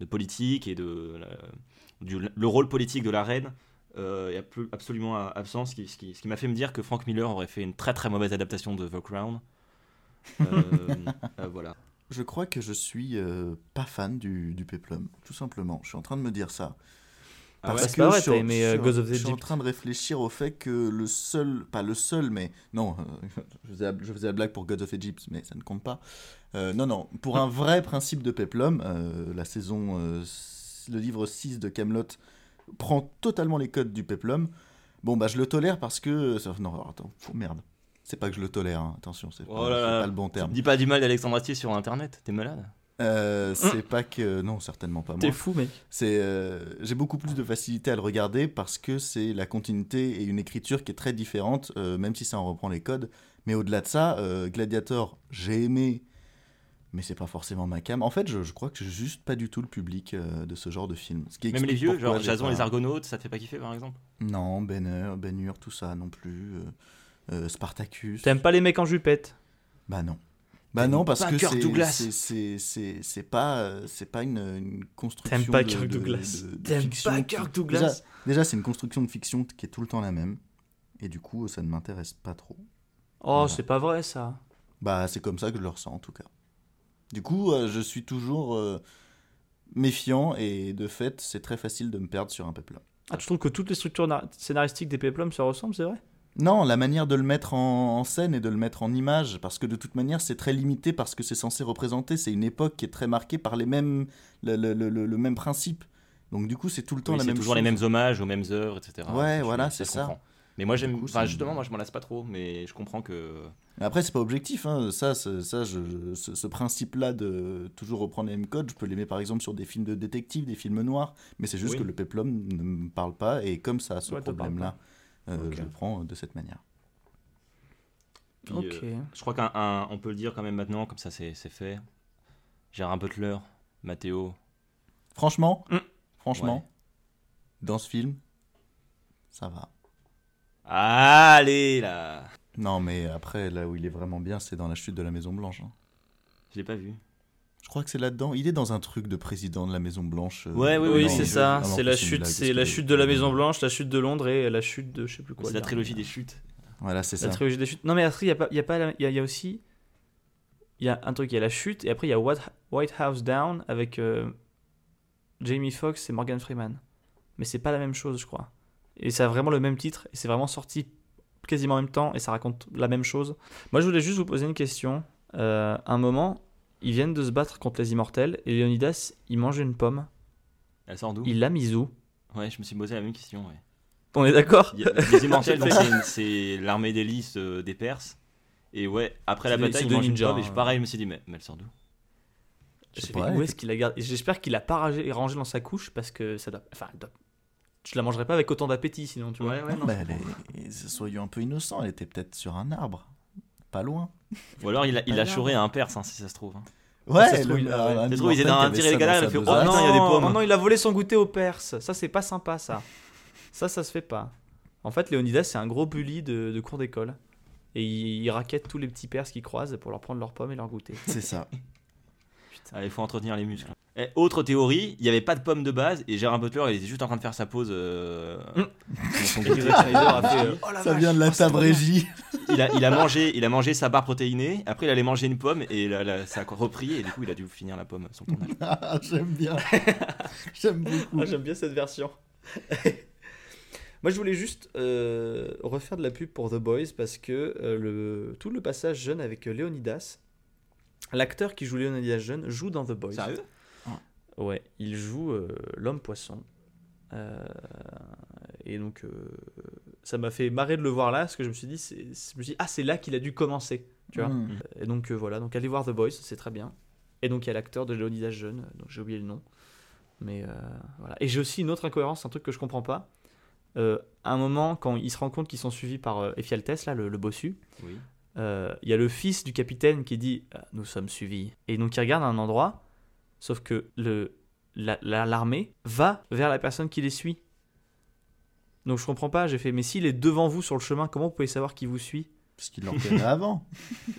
de politique et de. du, le rôle politique de la reine euh, est abso- absolument a- absent. Ce qui, ce qui- qui m'a fait me dire que Frank Miller aurait fait une très très mauvaise adaptation de The Crown. Euh, euh, voilà. Je crois que je suis euh, pas fan du, du Peplum, tout simplement. Je suis en train de me dire ça. Ah ouais pas vrai, je suis- t'as aimé, je suis- Ghost of Je suis en train de réfléchir au fait que le seul, pas le seul, mais non, je, faisais la, je faisais la blague pour God of Egypt, mais ça ne compte pas. Euh, non, non, pour un vrai principe de Peplum, euh, la saison, euh, le livre 6 de Camelot prend totalement les codes du Peplum. Bon, bah je le tolère parce que. ça- Non, attends, oh, merde. C'est pas que je le tolère, hein, attention, c'est pas, Oh là c'est là. pas le bon terme. Dis pas du mal d'Alexandre Astier sur internet, t'es malade Euh, c'est pas que. Non, certainement pas moi. T'es fou, mec. C'est, euh, j'ai beaucoup plus de facilité à le regarder parce que c'est la continuité et une écriture qui est très différente, euh, même si ça en reprend les codes. Mais au-delà de ça, euh, Gladiator, j'ai aimé, mais c'est pas forcément ma cam. En fait, je, je crois que j'ai juste pas du tout le public euh, de ce genre de film. Ce qui Même les vieux, genre Jason pas- les Argonautes, ça te fait pas kiffer par exemple? Non, Ben Hur, Ben Hur, tout ça non plus. euh, euh, Spartacus. T'aimes pas les mecs en jupette? Bah non. Bah T'aimes non, parce pas que Kirk c'est, Douglas? c'est, c'est, c'est, c'est pas, euh, c'est pas une, une construction T'aimes pas de, Kirk de- Douglas? de- de T'aimes pas qui- Kirk Déjà, Douglas? déjà, c'est une construction de fiction qui est tout le temps la même. Et du coup, ça ne m'intéresse pas trop. Oh, Voilà. c'est pas vrai ça. Bah, c'est comme ça que je le ressens en tout cas. Du coup, euh, je suis toujours euh, méfiant et de fait, c'est très facile de me perdre sur un peuple. Ah, tu trouves que toutes les structures na- scénaristiques des Peplum se ressemblent, c'est vrai? Non, la manière de le mettre en, en scène et de le mettre en image, parce que de toute manière, c'est très limité parce que c'est censé représenter. C'est une époque qui est très marquée par les mêmes, le, le- le- le- le même principe. Donc du coup, c'est tout le temps Oui, la C'est même toujours chose. les mêmes hommages aux mêmes œuvres, etc. Ouais, voilà, c'est ça. Mais moi j'aime, enfin justement, moi je m'en lasse pas trop, mais je comprends que. Mais Après, c'est pas objectif. Hein. Ça, ça je, ce, ce principe-là de toujours reprendre les mêmes codes, je peux l'aimer par exemple sur des films de détectives, des films noirs. Mais c'est juste Oui. que le peplum ne me parle pas. Et comme ça a ce Ouais, problème-là, euh, je le prends de cette manière. Puis, Ok. euh, je crois qu'un, un- on peut le dire quand même maintenant, comme ça c'est, c'est fait. Gérard Butler, Mathéo. Franchement, Mm. franchement, Ouais. dans ce film, ça va. Allez là Non, mais après, là où il est vraiment bien, c'est dans la chute de la Maison Blanche. hein. Je l'ai pas vu. Je crois que c'est là-dedans. Il est dans un truc de président de la Maison Blanche. euh, Ouais, oui, Oui, non, c'est je- ça. ah non, C'est la une chute, blague, c'est parce la que- chute de la Maison Blanche, la chute de Londres et la chute de je sais plus quoi. c'est la trilogie des chutes. Voilà, c'est La ça. trilogie des chutes. Non, mais après, il y a, pas- il y a, pas la- il y a, il y a aussi. Il y a un truc, il y a la chute, et après, il y a What- White House Down avec euh, Jamie Foxx et Morgan Freeman. Mais c'est pas la même chose, je crois. Et ça a vraiment le même titre, et c'est vraiment sorti quasiment en même temps, et ça raconte la même chose. Moi, je voulais juste vous poser une question. Euh, un moment, ils viennent de se battre contre les immortels, et Leonidas, il mange une pomme. Elle sort d'où? Il l'a mise où? Ouais, je me suis posé la même question. Ouais. On est d'accord? A- Les immortels, donc, c'est l'armée d'hélice euh, des Perses. Et ouais, après la bataille, c'est il des mange une pomme, et je- hein. pareil, je me suis dit, mais, mais elle sort d'où? Je sais pas, pas, où écoute. est-ce qu'il la garde? J'espère qu'il l'a pas rangé, rangé dans sa couche parce que ça doit. Enfin, elle doit- je la mangerai pas avec autant d'appétit sinon, tu vois. Ouais, ouais, non. Bah, est- Soyons un peu innocents, elle était peut-être sur un arbre. Pas loin. Ou alors il a, il a Ah, chouré à un Perse, hein, si ça se trouve. hein. Ouais, ça se trouve, il a- Ça se trouve, ils étaient immortel dans un tiré les ça gars, dans il fait, oh non, il y a des pommes. Oh non, il a volé son goûter au Perse. Ça, c'est pas sympa, ça. Ça, ça se fait pas. En fait, Léonidas, c'est un gros bully de, de cours d'école. Et il, il raquette tous les petits Perses qu'il croise pour leur prendre leurs pommes et leur goûter. C'est ça. Ah, il faut entretenir les muscles. Et autre théorie, il n'y avait pas de pommes de base et Gérard Butler il était juste en train de faire sa pause. euh, Mm. son a fait, euh, Oh Ça vache, vient de la oh, bien. tabrégie. il, a, il, a mangé, il a mangé sa barre protéinée, après il allait manger une pomme et là, là, ça a repris et du coup il a dû finir la pomme son tournage. Ah, J'aime bien. J'aime beaucoup. Ah, J'aime bien cette version. Moi, je voulais juste euh, refaire de la pub pour The Boys parce que euh, le, tout le passage jeune avec Léonidas, l'acteur qui joue Léonidas jeune joue dans The Boys. Sérieux? Ouais, il joue euh, l'homme poisson. Euh, et donc, euh, ça m'a fait marrer de le voir là parce que je me suis dit, c'est, je me suis dit ah, c'est là qu'il a dû commencer. Tu vois Mm. et donc voilà, donc allez voir The Boys, c'est très bien. Et donc il y a l'acteur de Léonidas jeune, donc j'ai oublié le nom. Mais voilà. Et j'ai aussi une autre incohérence, un truc que je comprends pas. À un moment, quand ils se rendent compte qu'ils sont suivis par Ephialtes, là, le, le bossu, Oui. il y a le fils du capitaine qui dit Nous sommes suivis. Et donc il regarde un endroit, sauf que le, la- la- l'armée va vers la personne qui les suit. Donc je comprends pas, j'ai fait Mais s'il est devant vous sur le chemin, comment vous pouvez savoir qui vous suit? Parce qu'il l'en connaît avant.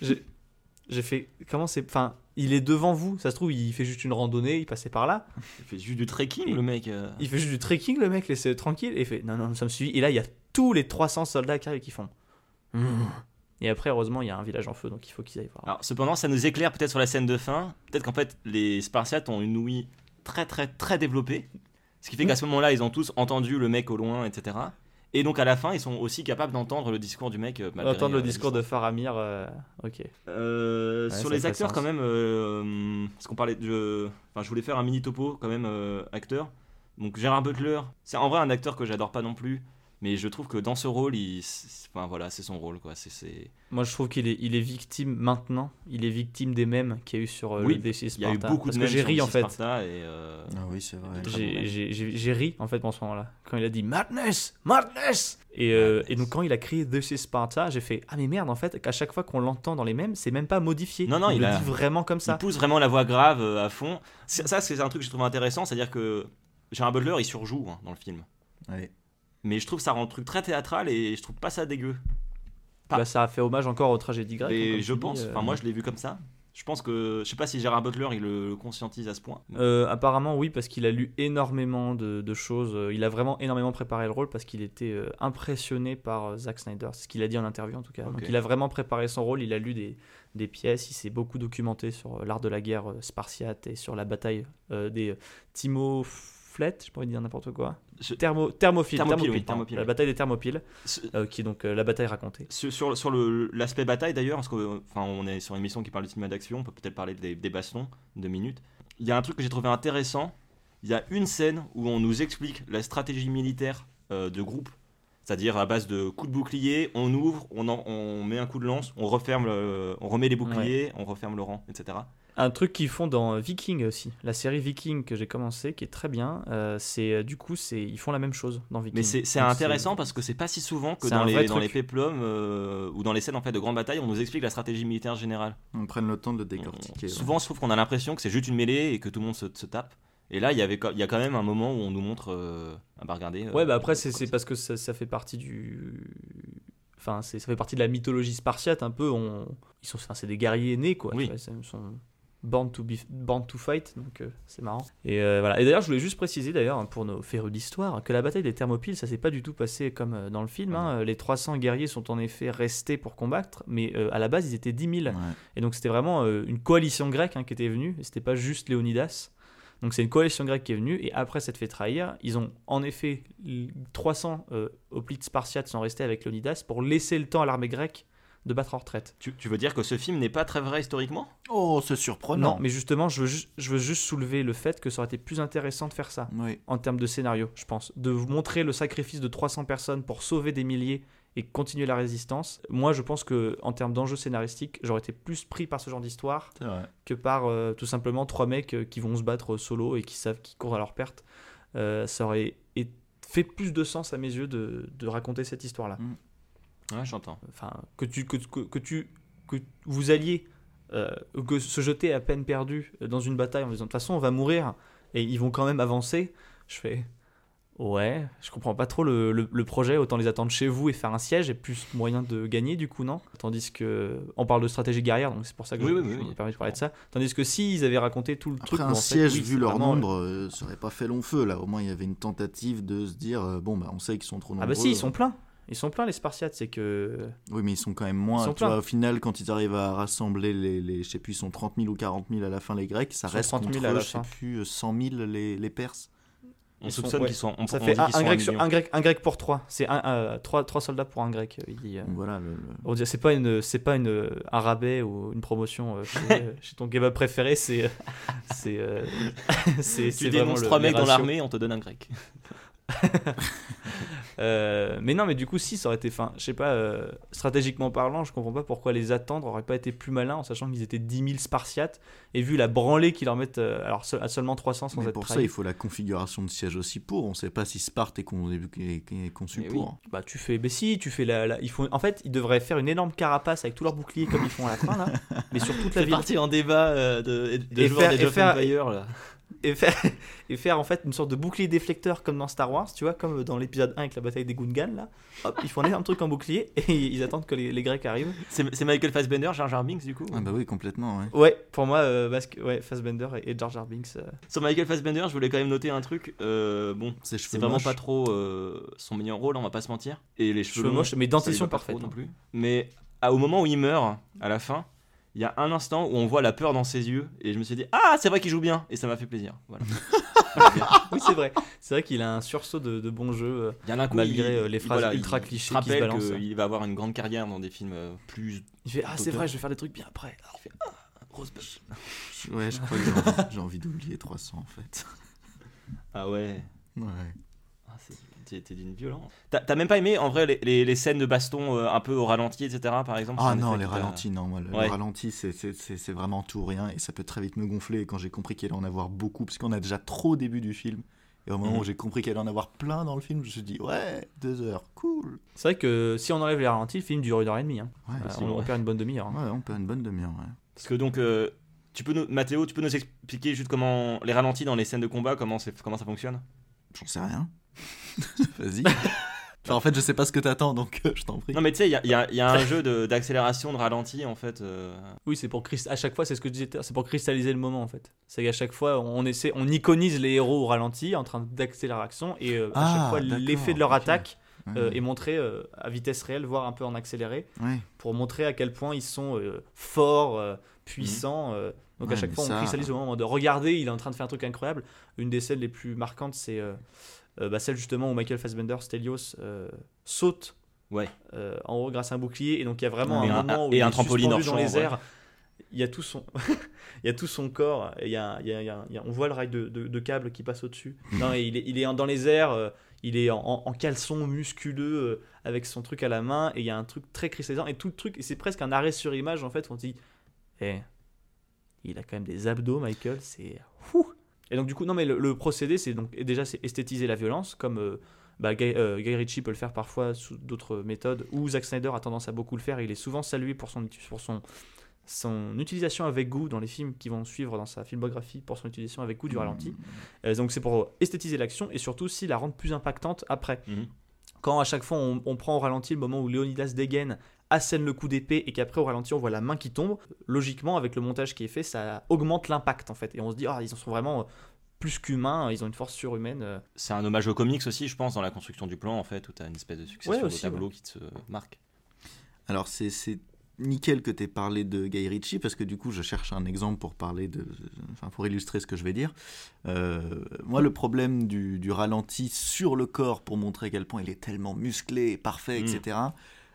j'ai fait comment c'est enfin il est devant vous ça se trouve il fait juste une randonnée il passait par là Il fait juste du trekking le mec. euh. il fait juste du trekking le mec laissez tranquille et il fait non non nous sommes suivis et là il y a tous les 300 soldats qui arrivent qui font. Et après heureusement il y a un village en feu donc il faut qu'ils aillent voir Alors cependant ça nous éclaire peut-être sur la scène de fin. Peut-être qu'en fait les Spartiates ont une ouïe très très très développée. Ce qui fait qu'à ce moment-là ils ont tous entendu le mec au loin, etc. Et donc à la fin ils sont aussi capables d'entendre le discours du mec. euh, malgré, entendre euh, le discours de. Faramir euh, ok Euh, Ouais, sur les acteurs sens. quand même, euh, parce qu'on parlait de, enfin je voulais faire un mini topo quand même acteur. Donc Gérard Butler, c'est en vrai un acteur que j'adore pas non plus, mais je trouve que dans ce rôle, il, c'est- enfin voilà, c'est son rôle quoi. C'est, c'est... moi je trouve qu'il est il est victime maintenant il est victime des mèmes qu'il y a eu sur euh, Oui, le DC Il y a eu Sparta. beaucoup parce de que mèmes j'ai sur ri en DC fait Sparta et euh, Ah oui, c'est vrai. J'ai- j'ai j'ai- j'ai ri en fait en ce moment-là quand il a dit Madness, Madness et, euh, Madness. et donc quand il a crié This is Sparta, j'ai fait ah mais merde en fait qu'à chaque fois qu'on l'entend dans les mêmes, c'est même pas modifié. Non, non, il, il le a- dit vraiment comme il ça. pousse vraiment la voix grave euh, à fond. C'est- Ça c'est un truc que je trouve intéressant, c'est-à-dire que Gérard Butler il surjoue hein, dans le film, Ouais. Mais je trouve que ça rend le truc très théâtral et je trouve pas ça dégueu. pas. Bah, ça a fait hommage encore aux tragédies grecques. Et je pense, euh. enfin moi je l'ai vu comme ça. Je pense que, je sais pas si Gérard Butler il le, conscientise à ce point. Euh, apparemment oui parce qu'il a lu énormément de, de choses. Euh, Il a vraiment énormément préparé le rôle parce qu'il était impressionné par Zack Snyder. C'est ce qu'il a dit en interview en tout cas. Donc il a vraiment préparé son rôle. Il a lu des, des pièces. Il s'est beaucoup documenté sur l'art de la guerre spartiate et sur la bataille des Je pourrais dire n'importe quoi. Je- Thermo, oui, pardon. Thermopyles. La bataille des Thermopyles, Ce- euh, qui est donc euh, la bataille racontée. Sur, sur, l'aspect bataille d'ailleurs, parce qu'on on est sur une émission qui parle de cinéma d'action, on peut peut-être parler des, des bastons, deux minutes. Il y a un truc que j'ai trouvé intéressant. Il y a une scène où on nous explique la stratégie militaire euh, de groupe, c'est-à-dire à base de coups de bouclier, on ouvre, on, en- on met un coup de lance, on referme, le- on remet les boucliers, on referme le rang, etc. Un truc qu'ils font dans Viking aussi, la série Viking que j'ai commencé, qui est très bien. euh, c'est euh, du coup, c'est ils font la même chose dans Viking. Mais c'est intéressant parce que c'est pas si souvent que dans les, dans les péplums euh, ou dans les scènes en fait de grandes batailles, on nous explique la stratégie militaire générale. On prenne le temps de le On- décortiquer. ouais. Souvent, je trouve qu'on a l'impression que c'est juste une mêlée et que tout le monde se, se tape. Et là, il y avait, il y a quand même un moment où on nous montre, euh, ah bah regardez. euh, Ouais, bah après, c'est parce que ça, ça fait partie du. Enfin, c'est- ça fait partie de la mythologie spartiate un peu. On... Ils sont, enfin, c'est des guerriers nés, quoi. Oui. tu vois, ils sont- Born to, be, Born to Fight, donc euh, c'est marrant. Et euh, voilà. Et d'ailleurs, je voulais juste préciser, d'ailleurs, hein, pour nos férus d'histoire, que la bataille des Thermopyles, ça s'est pas du tout passé comme euh, dans le film. hein. Les 300 guerriers sont en effet restés pour combattre, mais euh, à la base, ils étaient 10 000. Et donc, c'était vraiment une coalition grecque hein, qui était venue, et c'était pas juste Léonidas. Donc, c'est une coalition grecque qui est venue, et après s'être fait trahir, ils ont en effet l- 300 euh, hoplites spartiates sont restés avec Léonidas pour laisser le temps à l'armée grecque de battre en retraite. Tu, tu veux dire que ce film n'est pas très vrai historiquement? Oh, c'est surprenant. Non, mais justement, je veux, ju- je veux juste soulever le fait que ça aurait été plus intéressant de faire ça Oui. en termes de scénario, je pense. De vous montrer le sacrifice de 300 personnes pour sauver des milliers et continuer la résistance. Moi, je pense que en termes d'enjeux scénaristiques, j'aurais été plus pris par ce genre d'histoire que par euh, tout simplement trois mecs euh, qui vont se battre solo et qui savent qu'ils courent à leur perte. Euh, ça aurait fait plus de sens à mes yeux de, de raconter cette histoire-là. Ouais, j'entends. Enfin, que tu que, que, que tu que vous alliez euh, que se jeter à peine perdu dans une bataille en disant de toute façon on va mourir et ils vont quand même avancer. Je fais ouais, je comprends pas trop le, le- le projet. Autant les attendre chez vous et faire un siège et plus moyen de gagner du coup non? Tandis que on parle de stratégie guerrière donc c'est pour ça que Oui, je, oui, je oui, me de parler de ça. Tandis que s'ils avaient raconté tout le Après, truc, un où en fait, siège, oui, vu leur vraiment, euh, nombre, euh, ça aurait pas fait long feu. Là, au moins, il y avait une tentative de se dire euh, bon, bah, on sait qu'ils sont trop nombreux. Ah bah si, ils sont pleins. Ils sont pleins les Spartiates, c'est que Oui, mais ils sont quand même moins. Ils sont tu vois, au final, quand ils arrivent à rassembler les, les je sais plus, ils sont 30 000 ou 40 000 à la fin les Grecs, ça reste 30 000 contre à la je sais plus, 100 000 les, les Perses. On Ils soupçonne ouais. qu'ils sont. On, ça on fait un, grec sur, un, grec, un grec pour trois. C'est un, euh, trois, trois soldats pour un grec. Il dit, euh. Voilà, le- le- On dirait c'est pas une c'est pas une un rabais ou une promotion euh, chez, euh, chez ton kebab préféré c'est euh, c'est euh, c'est Tu dénonces trois mecs dans l'armée, on te donne un grec. Euh, mais non mais du coup si ça aurait été fin je sais pas euh, stratégiquement parlant je comprends pas pourquoi les attendre aurait pas été plus malin en sachant qu'ils étaient 10 000 spartiates et vu la branlée qu'ils leur mettent euh, alors seul- à seulement 300 sans Mais être pour ça, il faut la configuration de siège aussi pour. On sait pas si Sparte est, con- est- est conçu Mais oui. pour. Bah tu fais, mais si, tu fais la, la- ils font, en fait, ils devraient faire une énorme carapace avec tous leurs boucliers comme ils font à la fin là, mais sur toute la C'est ville. parti en débat euh, de, de Et joueurs faire- des et faire- là. Et faire, et faire en fait une sorte de bouclier déflecteur comme dans Star Wars, tu vois, comme dans l'épisode 1 avec la bataille des Gungans là. Hop, ils font un énorme truc en bouclier et ils attendent que les, les Grecs arrivent. C'est Michael Fassbender, Jar Jar Binks du coup Ah bah oui, complètement, ouais. Ouais, pour moi, euh, parce que ouais, Fassbender et, et Jar Jar Binks. euh, Sur Michael Fassbender, je voulais quand même noter un truc. euh, bon, c'est vraiment moches. pas trop euh, son meilleur rôle, on va pas se mentir. Et les cheveux, Cheveux moches, mais dentition parfaite, trop non hein. plus. Mais à- au moment où il meurt, à la fin, il y a un instant où on voit la peur dans ses yeux et je me suis dit ah c'est vrai qu'il joue bien et ça m'a fait plaisir. Voilà. oui, c'est vrai. C'est vrai qu'il a un sursaut de, de bon jeu. euh, Il y en a un coup, malgré il- euh, les il- phrases voilà, ultra il- clichés il qui se balancent. qu'il va avoir une grande carrière dans des films euh, plus. Il fait ah c'est vrai, je vais faire des trucs bien après. Il fait ah Rosebud. Ouais, je crois que j'ai envie, j'ai envie d'oublier 300 en fait. Ah ouais. Ouais. Ah, T'es t'es d'une violence. T'as même pas aimé en vrai les, les- les scènes de baston euh, un peu au ralenti, etc. par exemple Ah non, les ralentis, non. Moi, le, le Ouais. ralenti, c'est- c'est c'est- c'est vraiment tout ou rien et ça peut très vite me gonfler. Et quand j'ai compris qu'il allait en avoir beaucoup, parce qu'on a déjà trop au début du film, et au moment où j'ai compris qu'il allait en avoir plein dans le film, je me suis dit, ouais, deux heures, cool. C'est vrai que si on enlève les ralentis, le film dure une heure et demie. hein. Ouais, Euh, on, on perd une bonne demi-heure. hein. Ouais, on peut une bonne demi-heure, ouais. Parce que donc, euh, tu peux nous, Mathéo, tu peux nous expliquer juste comment les ralentis dans les scènes de combat, comment, c'est- comment ça fonctionne? J'en sais rien. Vas-y. Enfin, en fait, je sais pas ce que t'attends, donc euh, je t'en prie. Non mais tu sais, il y a, il y a- y a un jeu de- d'accélération, de, ralenti en fait. euh, Oui, c'est pour à chaque fois, c'est ce que je disais, à c'est pour cristalliser le moment en fait. C'est qu'à chaque fois, on essaie, on iconise les héros au ralenti, en train d'accélérer l'action, et euh, à Ah, chaque fois, d'accord, l'effet de leur attaque euh, Ouais. est montré euh, à vitesse réelle, voire un peu en accéléré, Ouais. pour montrer à quel point ils sont euh, forts, euh, puissants. euh. donc Ouais, à chaque fois, ça- on cristallise au moment de regarder, il est en train de faire un truc incroyable. Une des scènes les plus marquantes, c'est bah, celle justement où Michael Fassbender, Stelios, euh, saute Ouais. euh, en haut grâce à un bouclier, et donc il y a vraiment un, un- moment où et il un est trampoline suspendu dans champ, les ouais. airs. Il y a tout son, il y a tout son corps. Et il y a, il y a- il y a- on voit le rail de, de, de câble qui passe au-dessus. non, et il est, il est dans les airs. euh, il est en, en- caleçon musculeux euh, avec son truc à la main. Et il y a un truc très cristallisant. Et tout le truc, et c'est presque un arrêt sur image en fait. On dit, eh, il a quand même des abdos, Michael. C'est. Et donc du coup, non mais le, le procédé, c'est donc déjà c'est esthétiser la violence comme euh, bah, Guy, euh, Guy Ritchie peut le faire parfois sous d'autres méthodes, ou Zack Snyder a tendance à beaucoup le faire. Il est souvent salué pour son, pour son, son utilisation avec goût dans les films qui vont suivre dans sa filmographie, pour son utilisation avec goût du ralenti. Euh, donc c'est pour esthétiser l'action et surtout aussi la rendre plus impactante après. Mhm. Quand à chaque fois on, on prend au ralenti le moment où Léonidas dégaine, assène le coup d'épée et qu'après au ralenti on voit la main qui tombe, logiquement avec le montage qui est fait, ça augmente l'impact en fait. Et on se dit, ah, ils en sont vraiment euh, plus qu'humains, ils ont une force surhumaine. euh. C'est un hommage aux comics aussi, je pense, dans la construction du plan, en fait, où tu as une espèce de succession Ouais, de aussi, tableaux qui te marque. Alors c'est c'est nickel que tu aies parlé de Guy Ritchie parce que du coup je cherche un exemple pour parler de, enfin pour illustrer ce que je vais dire. Euh, moi le problème du, du ralenti sur le corps pour montrer à quel point il est tellement musclé, parfait, etc.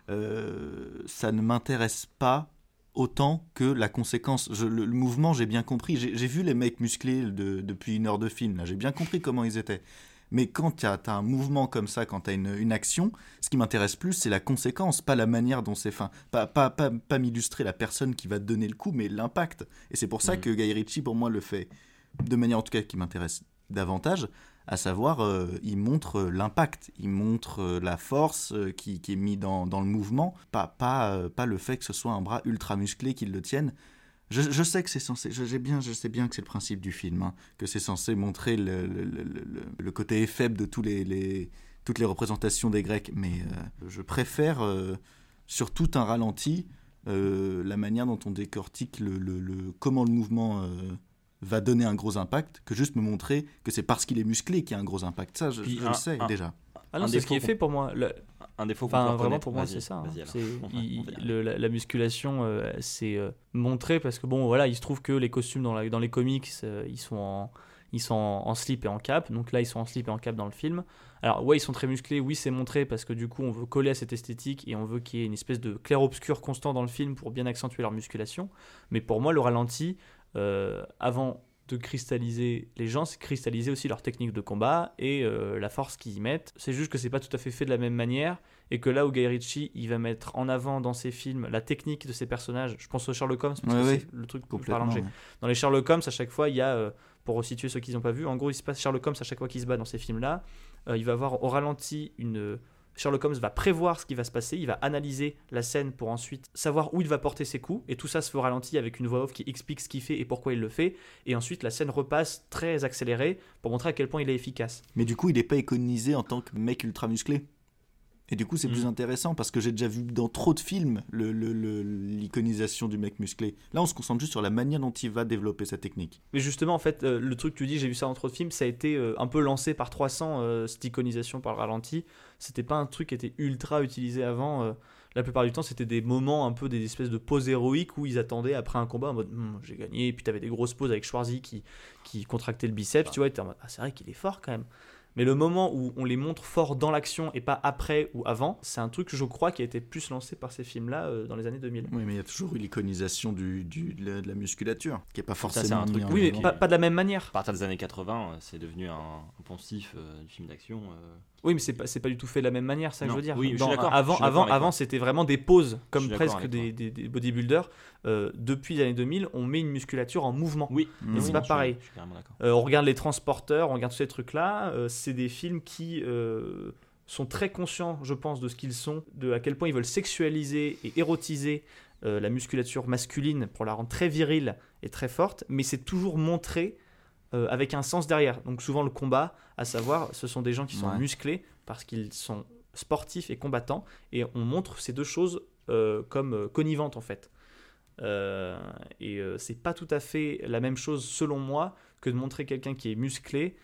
euh, ça ne m'intéresse pas autant que la conséquence. Je- le, le mouvement, j'ai bien compris. J'ai vu les mecs musclés de- depuis une heure de film. J'ai bien compris comment ils étaient. Mais quand tu as, un mouvement comme ça, quand tu as une, une action, ce qui m'intéresse plus, c'est la conséquence, pas la manière dont c'est fait. Pas, pas, pas, pas m'illustrer la personne qui va te donner le coup, mais l'impact. Et c'est pour ça Mhm. que Guy Ritchie, pour moi, le fait de manière en tout cas qui m'intéresse davantage, à savoir, euh, il montre euh, l'impact, il montre euh, la force qui, est mise dans, dans le mouvement, pas, pas, pas le fait que ce soit un bras ultra musclé qui le tienne. Je, sais que c'est censé, je, bien, je sais bien que c'est le principe du film, hein, que c'est censé montrer le, le, le- le- côté faible de tous les, les- toutes les représentations des Grecs, mais je préfère euh, sur tout un ralenti la manière dont on décortique le, comment le mouvement va donner un gros impact que juste me montrer que c'est parce qu'il est musclé qu'il y a un gros impact. Ça, je, Puis je un- le sais un- déjà. Ah non, Un c'est ce qui est défaut fait pour moi. Le- Un défaut Enfin, vraiment pour moi, c'est ça. hein. il- le- la, la musculation, euh, c'est euh, montré parce que bon, voilà, il se trouve que les costumes dans, la- dans les comics, euh, ils sont en ils sont en, en slip et en cap. Donc là, ils sont en slip et en cap dans le film. Alors ouais, ils sont très musclés. Oui, c'est montré parce que du coup, on veut coller à cette esthétique et on veut qu'il y ait une espèce de clair-obscur constant dans le film pour bien accentuer leur musculation. Mais pour moi, le ralenti, euh, avant de cristalliser les gens, c'est cristalliser aussi leur technique de combat et euh, la force qu'ils y mettent. C'est juste que c'est pas tout à fait fait de la même manière et que là où Guy Ritchie il va mettre en avant dans ses films la technique de ses personnages, je pense au Sherlock Holmes parce Ouais, que ouais, c'est le truc Complètement. ouais. Dans les Sherlock Holmes, à chaque fois, il y a, euh, pour resituer ceux qui n'ont pas vu, en gros, il se passe Sherlock Holmes à chaque fois qu'il se bat dans ces films-là, euh, il va avoir au ralenti une. Sherlock Holmes va prévoir ce qui va se passer, il va analyser la scène pour ensuite savoir où il va porter ses coups, et tout ça se fait ralenti avec une voix off qui explique ce qu'il fait et pourquoi il le fait, et ensuite la scène repasse très accélérée pour montrer à quel point il est efficace. Mais du coup, il n'est pas iconisé en tant que mec ultra musclé? Et du coup, c'est Mm. plus intéressant parce que j'ai déjà vu dans trop de films le- le- le- l'iconisation du mec musclé. Là, on se concentre juste sur la manière dont il va développer sa technique. Mais justement, en fait, euh, le truc que tu dis, j'ai vu ça dans trop de films, ça a été euh, un peu lancé par 300, euh, cette iconisation par le ralenti. C'était pas un truc qui était ultra utilisé avant. la plupart du temps, c'était des moments un peu des espèces de poses héroïques où ils attendaient après un combat en mode Hum, j'ai gagné. Et puis t'avais des grosses poses avec Schwarzy qui, qui contractait le biceps, tu vois, ah, c'est vrai qu'il est fort quand même. Mais le moment où on les montre forts dans l'action et pas après ou avant, c'est un truc, je crois, qui a été plus lancé par ces films-là euh, dans les années 2000. Oui, mais il y a toujours eu l'iconisation du, du- de, la, de la musculature, qui n'est pas Ça, c'est forcément un truc- Oui, mais pas, pas de la même manière. À partir des années 80, euh, c'est devenu un, un poncif euh, du film d'action. euh. Oui, mais c'est pas, c'est pas du tout fait de la même manière, ça que je veux dire. Oui, je suis Dans- d'accord, avant, je suis d'accord avant, avant c'était vraiment des poses, Je comme presque des, des, des bodybuilders. Euh, depuis les années 2000, on met une musculature en mouvement. Oui. Et c'est oui, pas pareil. Je suis. Euh, on regarde les transporteurs, on regarde tous ces trucs-là. euh, c'est des films qui sont très conscients, je pense, de ce qu'ils sont, de à quel point ils veulent sexualiser et érotiser la musculature masculine pour la rendre très virile et très forte, mais c'est toujours montré euh, avec un sens derrière. Donc souvent le combat, à savoir, ce sont des gens qui sont Ouais. musclés parce qu'ils sont sportifs et combattants, et on montre ces deux choses euh, comme euh, connivantes en fait. Euh, et c'est pas tout à fait la même chose selon moi que de montrer quelqu'un qui est musclé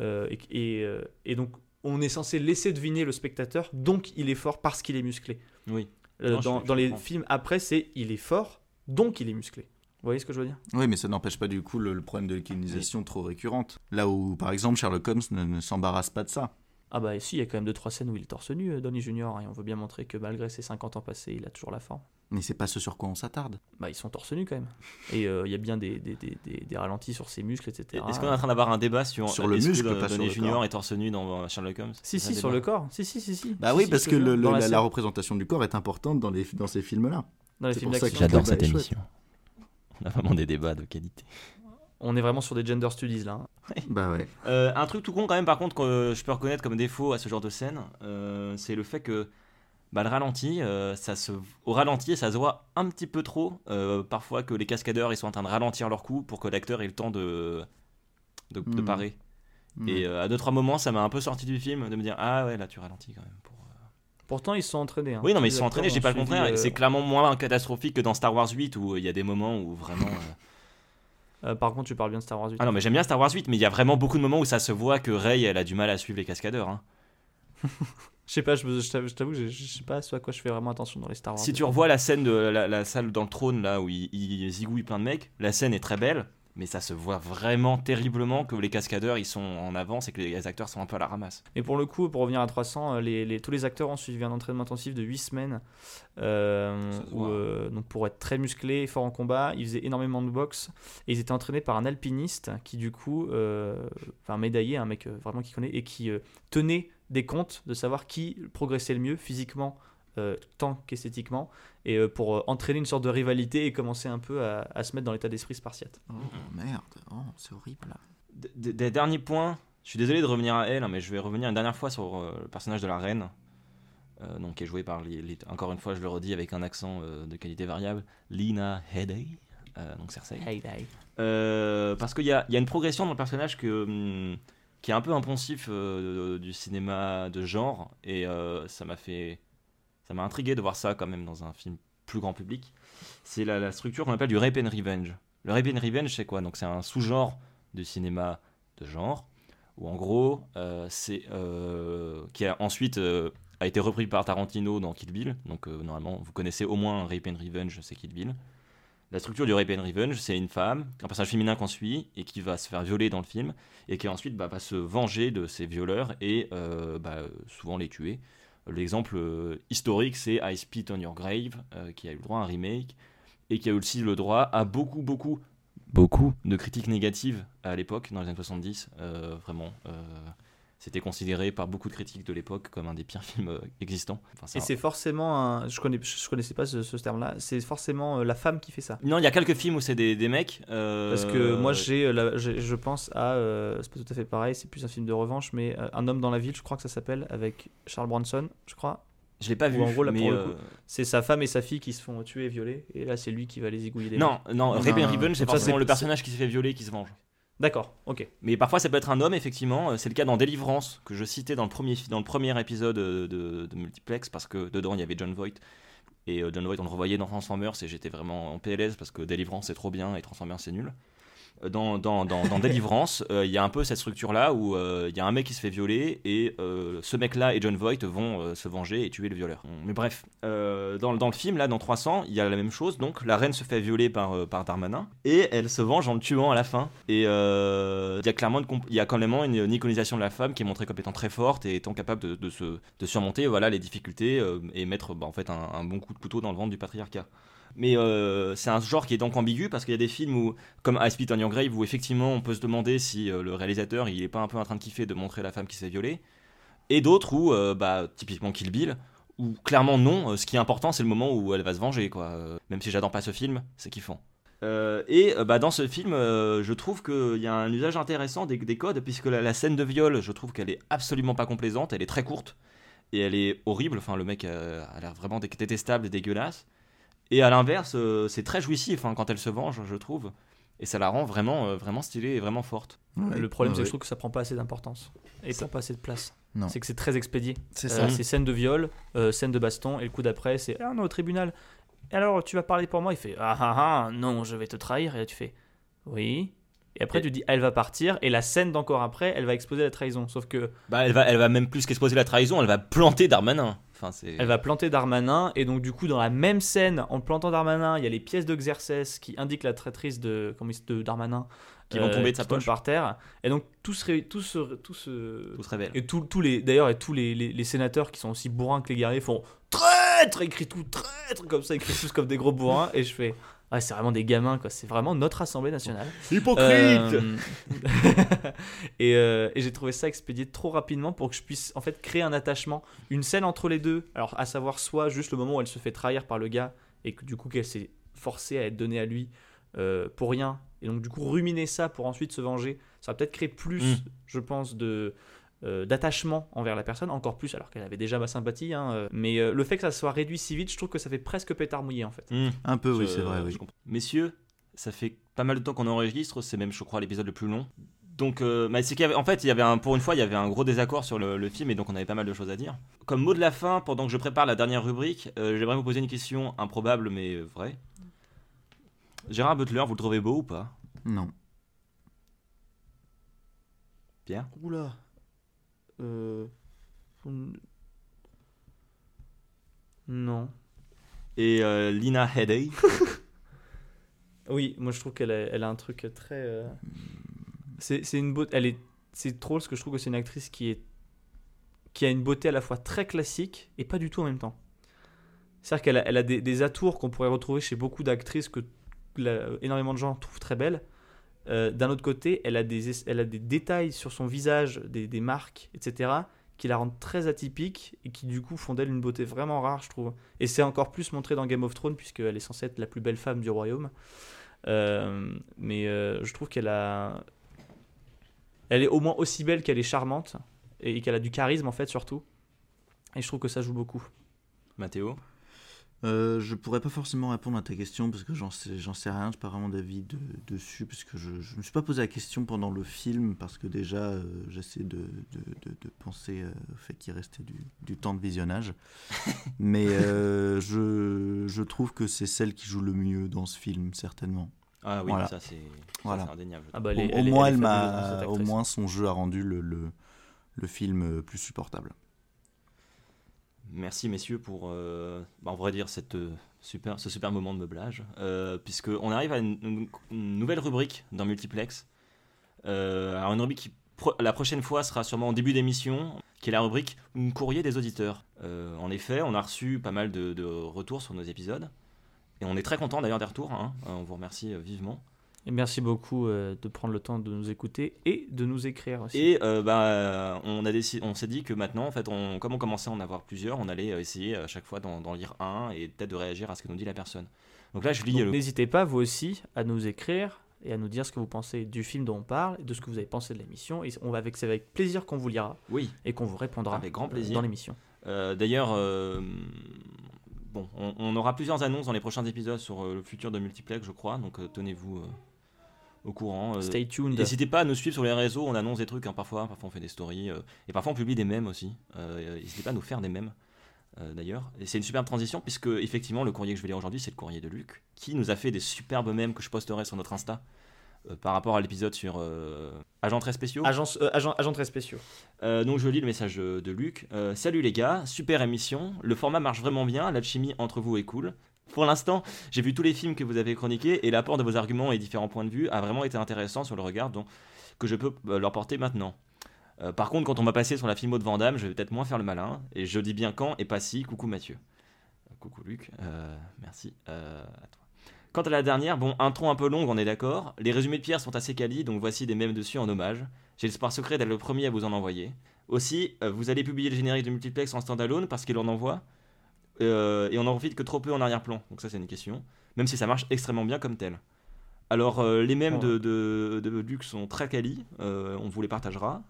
et, et, et donc on est censé laisser deviner le spectateur donc il est fort parce qu'il est musclé. Oui. Non, dans dans les films après c'est il est fort donc il est musclé. Vous voyez ce que je veux dire? Oui, mais ça n'empêche pas du coup le, le problème de l'iconisation trop récurrente. Là où, par exemple, Sherlock Holmes ne, ne s'embarrasse pas de ça. Ah bah si, il y a quand même deux trois scènes où il est torse nu, euh, Donnie Junior, et on veut bien montrer que malgré ses 50 ans passés, il a toujours la forme. Mais c'est pas ce sur quoi on s'attarde. Bah ils sont torse nu quand même. Et euh, il y a bien des, des, des, des- des ralentis sur ses muscles, etc. Est-ce qu'on est en train d'avoir un débat sur, Sur le est-ce que muscle, pas sur le Junior est torse nu dans Sherlock Holmes? Si, si, sur le corps. Si, si, si, si. Bah Si, oui, si, parce que le- le- la, la représentation du corps est importante dans les, dans ces films-là. dans les c'est films pour ça d'action. que J'adore cette chouette. émission. On a vraiment des débats de qualité. On est vraiment sur des gender studies là. hein. Bah ouais. Euh, un truc tout con quand même par contre que je peux reconnaître comme défaut à ce genre de scène, euh, c'est le fait que bah, le ralenti, euh, ça se, au ralenti, ça se voit un petit peu trop. euh, parfois que les cascadeurs ils sont en train de ralentir leur coup pour que l'acteur ait le temps de, de, de Mhm. parer. Et euh, à deux trois moments, ça m'a un peu sorti du film de me dire ah ouais là tu ralentis quand même pour, Pourtant, ils se sont entraînés. hein. Oui, non, mais ils sont entraînés, j'ai pas le contraire. euh, C'est clairement moins catastrophique que dans Star Wars 8 où il y a des moments où vraiment. euh, euh, par contre, tu parles bien de Star Wars 8. Ah non, mais j'aime bien Star Wars 8, mais il y a vraiment beaucoup de moments où ça se voit que Rey, elle a du mal à suivre les cascadeurs. hein. Je sais pas, je, t'avoue, je sais pas à quoi je fais vraiment attention dans les Star Wars. Si tu revois la scène de la, la salle dans le trône, là où il, il zigouille plein de mecs, la scène est très belle, mais ça se voit vraiment terriblement que les cascadeurs ils sont en avance et que les acteurs sont un peu à la ramasse. Et pour le coup, pour revenir à 300, euh, les, les- tous les acteurs ont suivi un entraînement intensif de 8 semaines. euh, où, euh, donc pour être très musclés, forts en combat, ils faisaient énormément de boxe. Et ils étaient entraînés par un alpiniste qui, du coup, euh, enfin, un médaillé, un mec vraiment qui connaît, et qui tenait des comptes de savoir qui progressait le mieux physiquement. Euh, tant qu'esthétiquement, et euh, pour euh, entraîner une sorte de rivalité et commencer un peu à, à se mettre dans l'état d'esprit spartiate. Oh merde, oh, c'est horrible. D- Des derniers points, je suis désolé de revenir à elle, hein, mais je vais revenir une dernière fois sur euh, le personnage de la reine, euh, donc, qui est joué par, les- les- encore une fois, je le redis avec un accent euh, de qualité variable, Lina Headey, euh, donc Cersei. Euh, parce qu'il y a, il y a une progression dans le personnage que, hum, qui est un peu impensif euh, du cinéma de genre, et euh, ça m'a fait. Ça m'a intrigué de voir ça quand même dans un film plus grand public. C'est la, structure qu'on appelle du rape and revenge. Le rape and revenge, c'est quoi? Donc, c'est un sous-genre du cinéma de genre, où en gros, euh, c'est. euh, qui a ensuite. euh, a été repris par Tarantino dans Kill Bill, donc normalement vous connaissez au moins Rape and Revenge, c'est Kill Bill. La structure du Rape and Revenge, c'est une femme, un personnage féminin qu'on suit et qui va se faire violer dans le film et qui ensuite bah, va se venger de ses violeurs et bah, souvent les tuer. L'exemple euh, historique, c'est I Spit on Your Grave, euh, qui a eu le droit à un remake et qui a eu aussi le droit à beaucoup, beaucoup, beaucoup de critiques négatives à l'époque, dans les années 70. euh, vraiment, c'était considéré par beaucoup de critiques de l'époque comme un des pires films euh, existants. Enfin, Et un- c'est forcément un. Je, connais, je connaissais pas ce, ce terme-là. C'est forcément euh, la femme qui fait ça. Non, il y a quelques films où c'est des, des mecs. euh, Parce que moi, j'ai, la- j'ai- je pense à. euh, c'est pas tout à fait pareil, c'est plus un film de revanche, mais euh, Un homme dans la ville, je crois que ça s'appelle, avec Charles Bronson, je crois. Je l'ai pas vu. en gros, là, mais pour le coup, c'est sa femme et sa fille qui se font tuer et violer, et là, c'est lui qui va les zigouiller des Non, mecs. non, and Revenge, c'est forcément c'est- le personnage qui se fait violer qui se venge. D'accord, ok. Mais parfois, ça peut être un homme, effectivement. Euh, C'est le cas dans Délivrance, que je citais dans le premier, dans le premier épisode euh, de, de Multiplex, parce que dedans, il y avait John Voight. Et euh, John Voight, on le revoyait dans Transformers, et j'étais vraiment en PLS, parce que Délivrance, c'est trop bien, et Transformers, c'est nul. Dans, dans, dans, dans Délivrance, euh, il y a un peu cette structure-là, où euh, il y a un mec qui se fait violer, et euh, ce mec-là et John Voight vont se venger et tuer le violeur. Mais bref, dans, dans le film, là, dans 300, il y a la même chose. Donc, la reine se fait violer par, par Darmanin, et elle se venge en le tuant à la fin. Et il y a clairement il y a quand même une, une iconisation de la femme qui est montrée comme étant très forte et étant capable de, de se, de surmonter voilà, les difficultés et mettre bah, en fait un, un bon coup de couteau dans le ventre du patriarcat. Mais euh, c'est un genre qui est donc ambigu parce qu'il y a des films où, comme I Spit on Your Grave, où effectivement on peut se demander si euh, le réalisateur il est pas un peu en train de kiffer de montrer la femme qui s'est violée. Et d'autres où, euh, bah, typiquement Kill Bill, où clairement non, ce qui est important c'est le moment où elle va se venger. Quoi. Même si j'adore pas ce film, c'est kiffant. Et bah, dans ce film, je trouve qu'il y a un usage intéressant des, des codes, puisque la, scène de viol, je trouve qu'elle est absolument pas complaisante, elle est très courte, et elle est horrible, enfin le mec euh, a l'air vraiment dé- détestable et dégueulasse. Et à l'inverse, euh, c'est très jouissif hein, quand elle se venge, je trouve, et ça la rend vraiment, euh, vraiment stylée et vraiment forte. le problème, ouais, c'est que je trouve que ça prend pas assez d'importance. Et Ça- prend pas assez de place. Non. C'est que c'est très expédié. C'est Euh, ça. c'est scène de viol, euh, scène de baston, et le coup d'après, c'est Ah, on est au tribunal. Et alors, tu vas parler pour moi? Il fait Ah ah ah, non, je vais te trahir. Et là, tu fais Oui. Et après, Et- tu dis Elle va partir. Et la scène d'encore après, elle va exposer la trahison. Sauf que Bah, elle va, elle va même plus qu'exposer la trahison, elle va planter Darmanin. Enfin, elle va planter Darmanin. Et donc, du coup, dans la même scène, en plantant Darmanin, il y a les pièces de Xerxes qui indiquent la traîtrise de, de Darmanin euh, Qui vont tomber de sa poche. par terre. Et donc, tout se. Tout se, tout se, Tout se révèle. Et tous tous les, d'ailleurs, et tous les, les, les sénateurs qui sont aussi bourrins que les guerriers font traître, écrit tout traître comme ça, écrit tous comme des gros bourrins. Et je fais, ouais, c'est vraiment des gamins, quoi. C'est vraiment notre Assemblée nationale. Hypocrite Euh, et euh, et j'ai trouvé ça expédié trop rapidement pour que je puisse en fait créer un attachement, une scène entre les deux. Alors, à savoir soit juste le moment où elle se fait trahir par le gars et que du coup qu'elle s'est forcée à être donnée à lui euh, pour rien. Et donc, du coup, ruminer ça pour ensuite se venger, ça va peut-être créer plus, Mm. je pense, de euh, d'attachement envers la personne, encore plus alors qu'elle avait déjà ma sympathie. hein, euh. mais euh, le fait que ça soit réduit si vite, je trouve que ça fait presque pétard mouillé en fait. Hmm. Un peu, oui, c'est vrai. Oui. Messieurs, ça fait pas mal de temps qu'on enregistre, c'est même, je crois, l'épisode le plus long Donc, euh, mais c'est avait, en fait, il y avait un, pour une fois, il y avait un gros désaccord sur le, le film et donc on avait pas mal de choses à dire. Comme mot de la fin, pendant que je prépare la dernière rubrique, euh, j'aimerais vous poser une question improbable mais vraie. Gérard Butler, vous le trouvez beau ou pas? Non. Pierre? Oula. Euh... on- Non. Et euh, Lina Headey? Oui, moi je trouve qu'elle a, elle a un truc très. euh, C'est c'est une beauté. Elle est. C'est drôle parce que je trouve que c'est une actrice qui est qui a une beauté à la fois très classique et pas du tout en même temps. C'est-à-dire qu'elle a, elle a des, des atours qu'on pourrait retrouver chez beaucoup d'actrices que la- énormément de gens trouvent très belles. Euh, D'un autre côté, elle a, des, détails sur son visage, des, marques, etc., qui la rendent très atypique et qui du coup font d'elle une beauté vraiment rare, je trouve. Et c'est encore plus montré dans Game of Thrones, puisqu'elle est censée être la plus belle femme du royaume. Euh, mais euh, je trouve qu'elle a. Elle est au moins aussi belle qu'elle est charmante et qu'elle a du charisme en fait, surtout. Et je trouve que ça joue beaucoup. Mathéo? Euh, je pourrais pas forcément répondre à ta question parce que j'en sais, j'en sais rien, j'ai pas vraiment d'avis de- dessus parce que je, je me suis pas posé la question pendant le film parce que déjà euh, j'essaie de, de, de- de penser euh, au fait qu'il restait du, du temps de visionnage. Mais euh, je, je trouve que c'est celle qui joue le mieux dans ce film, certainement. Ah oui, Voilà. ça c'est ça, Voilà. c'est indéniable. Ah bah, Au, elle est- au elle est- moins, elle m'a, au moins son jeu a rendu le, le, le film plus supportable. Merci messieurs pour, euh, bah, dire, cette, euh, super, ce super moment de meublage, euh, puisque on arrive à une, nouvelle rubrique dans Multiplex. Euh, alors une rubrique qui, la prochaine fois, sera sûrement en début d'émission, qui est la rubrique Courrier des auditeurs. En effet, on a reçu pas mal de, retours sur nos épisodes, et on est très content d'ailleurs des retours, hein. On vous remercie vivement. Et merci beaucoup euh, de prendre le temps de nous écouter et de nous écrire aussi. Et euh, bah, on, a décidé, on s'est dit que maintenant, en fait, on, comme on commençait à en avoir plusieurs, on allait euh, essayer à chaque fois d'en lire un et peut-être de réagir à ce que nous dit la personne. Donc là, je lis le. N'hésitez pas, vous aussi, à nous écrire et à nous dire ce que vous pensez du film dont on parle et de ce que vous avez pensé de l'émission. Et on va avec, c'est avec plaisir qu'on vous lira Oui, et qu'on vous répondra Avec grand euh, plaisir. dans l'émission. euh, d'ailleurs, euh, bon, on, on aura plusieurs annonces dans les prochains épisodes sur euh, le futur de Multiplex, je crois. Donc euh, tenez-vous euh, au courant. euh, Stay tuned. N'hésitez pas à nous suivre sur les réseaux, on annonce des trucs hein, parfois, parfois on fait des stories, euh, et parfois on publie des mèmes aussi. Euh, N'hésitez pas à nous faire des mèmes euh, d'ailleurs. Et c'est une superbe transition puisque effectivement le courrier que je vais lire aujourd'hui c'est le courrier de Luc, qui nous a fait des superbes mèmes que je posterai sur notre Insta euh, par rapport à l'épisode sur euh, Agents très spéciaux. Agence, agent, agent très spéciaux. Donc je lis le message de, Luc. Salut les gars, super émission. Le format marche vraiment bien, l'alchimie entre vous est cool. Pour l'instant, j'ai vu tous les films que vous avez chroniqués et l'apport de vos arguments et différents points de vue a vraiment été intéressant sur le regard que je peux euh, leur porter maintenant. Euh, par contre, quand on m'a passé sur la filmo de Vandame, je vais peut-être moins faire le malin. Et je dis bien quand et pas si. Coucou Mathieu. Coucou Luc. Euh, merci. Quant à la dernière, bon, intro un peu longue, on est d'accord. Les résumés de Pierre sont assez quali, donc voici des mèmes dessus en hommage. J'ai l'espoir secret d'être le premier à vous en envoyer. Aussi, vous allez publier le générique de Multiplex en standalone parce qu'il en envoie. Euh, et on en profite que trop peu en arrière-plan. Donc ça c'est une question. Même si ça marche extrêmement bien comme tel. Alors euh, les mèmes de, de, de Luc sont très quali, euh, on vous les partagera.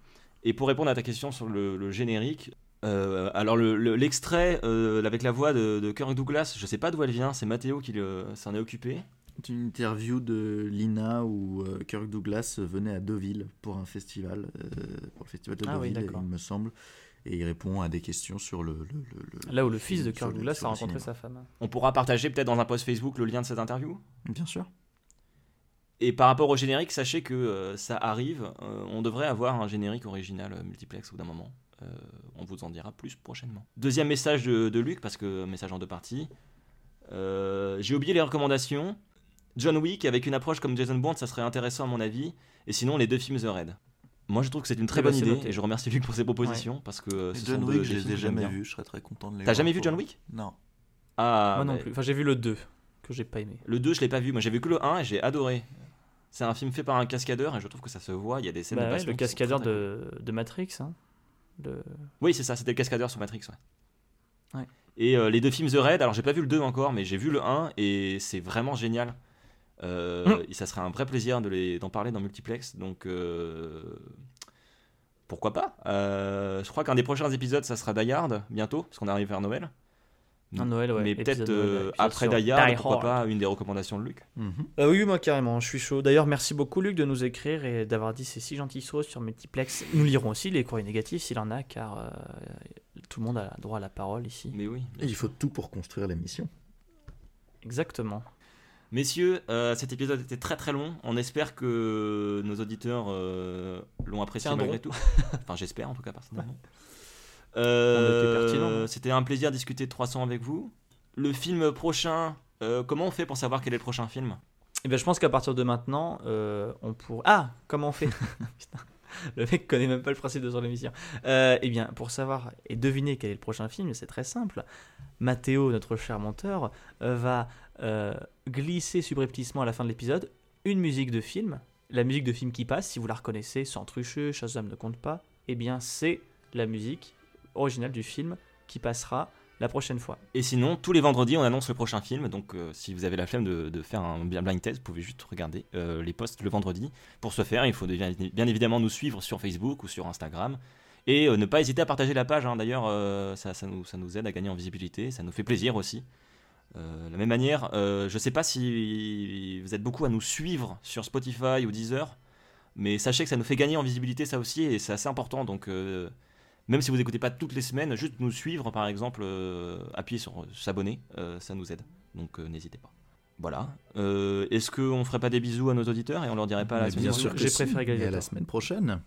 Et pour répondre à ta question sur le, le générique, euh, alors le- le- l'extrait euh, avec la voix de, de Kirk Douglas, je sais pas d'où elle vient, c'est Mathéo qui le- s'en est occupé. C'est une interview de Lina où euh, Kirk Douglas venait à Deauville pour un festival, euh, pour le festival de Ah oui, Deauville, d'accord. il me semble, et il répond à des questions sur le. le- le- le- Là où le fils de Kirk Douglas a rencontré cinéma. sa femme. On pourra partager peut-être dans un post Facebook le lien de cette interview? Bien sûr. Et par rapport au générique, sachez que euh, ça arrive. euh, on devrait avoir un générique original euh, multiplex au bout d'un moment. Euh, on vous en dira plus prochainement. Deuxième message de, de Luc, parce que message en deux parties. Euh, J'ai oublié les recommandations. John Wick, avec une approche comme Jason Bourne, ça serait intéressant à mon avis. Et sinon, les deux films The Raid. Moi, je trouve que c'est une très bonne idée. noté. Et je remercie Luc pour ses propositions. Parce que ce John sont Wick, je des les ai jamais vus, je serais très content de les T'as voir jamais vu John Wick? Non. Ah, Moi non plus. Enfin, j'ai vu le 2 que j'ai pas aimé. Le 2, je l'ai pas vu. Moi, j'ai vu que le 1 et j'ai adoré. C'est un film fait par un cascadeur et je trouve que ça se voit. Il y a des scènes Bah de ouais, le cascadeur de, de Matrix. Hein. Le- Oui, c'est ça, c'était le cascadeur sur Matrix. Ouais. Ouais. Et euh, les deux films The Raid, alors j'ai pas vu le 2 encore, mais j'ai vu le 1 et c'est vraiment génial. Euh, Mm. et ça serait un vrai plaisir de les- d'en parler dans Multiplex. Donc euh, pourquoi pas Euh, Je crois qu'un des prochains épisodes, ça sera Die Hard bientôt, parce qu'on arrive vers Noël. Un Noël, ouais. Mais peut-être euh, après Die pourquoi Hard. pas une des recommandations de Luc. Mhm. Euh, oui, moi carrément, je suis chaud. D'ailleurs, merci beaucoup Luc de nous écrire et d'avoir dit ces si gentilles choses sur Multiplex. Nous lirons aussi les courriers négatifs s'il en a, car euh, tout le monde a droit à la parole ici. Mais oui. Et il faut tout pour construire l'émission. Exactement. Messieurs, euh, cet épisode était très très long. On espère que nos auditeurs euh, l'ont apprécié malgré tout. enfin, j'espère en tout cas personnellement. On Euh, pertinent. C'était un plaisir de discuter de 300 avec vous. Le film prochain, comment on fait pour savoir quel est le prochain film? Et ben, je pense qu'à partir de maintenant, on pourrait. Ah, comment on fait? Putain, Le mec connaît même pas le principe de son émission. Eh bien, pour savoir et deviner quel est le prochain film, c'est très simple. Mathéo, notre cher monteur, va euh, glisser subrepticement à la fin de l'épisode une musique de film. La musique de film qui passe, si vous la reconnaissez, sans trucher, Shazam ne compte pas, eh bien, c'est la musique originale du film qui passera la prochaine fois. Et sinon, tous les vendredis, on annonce le prochain film. Donc, euh, si vous avez la flemme de, faire un blind test, vous pouvez juste regarder euh, les posts le vendredi. Pour ce faire, il faut bien, évidemment nous suivre sur Facebook ou sur Instagram. Et ne pas hésiter à partager la page. hein. D'ailleurs, ça nous aide à gagner en visibilité. Ça nous fait plaisir aussi. Euh, de la même manière, euh, je ne sais pas si vous êtes beaucoup à nous suivre sur Spotify ou Deezer. Mais sachez que ça nous fait gagner en visibilité, ça aussi. Et c'est assez important. Donc. euh, même si vous n'écoutez pas toutes les semaines, juste nous suivre par exemple, euh, appuyer sur euh, s'abonner, euh, ça nous aide. Donc euh, n'hésitez pas. Voilà. Euh, Est-ce qu'on ferait pas des bisous à nos auditeurs et on leur dirait pas à la Mais semaine bien prochaine sûr que J'ai si. préféré Et à la semaine prochaine.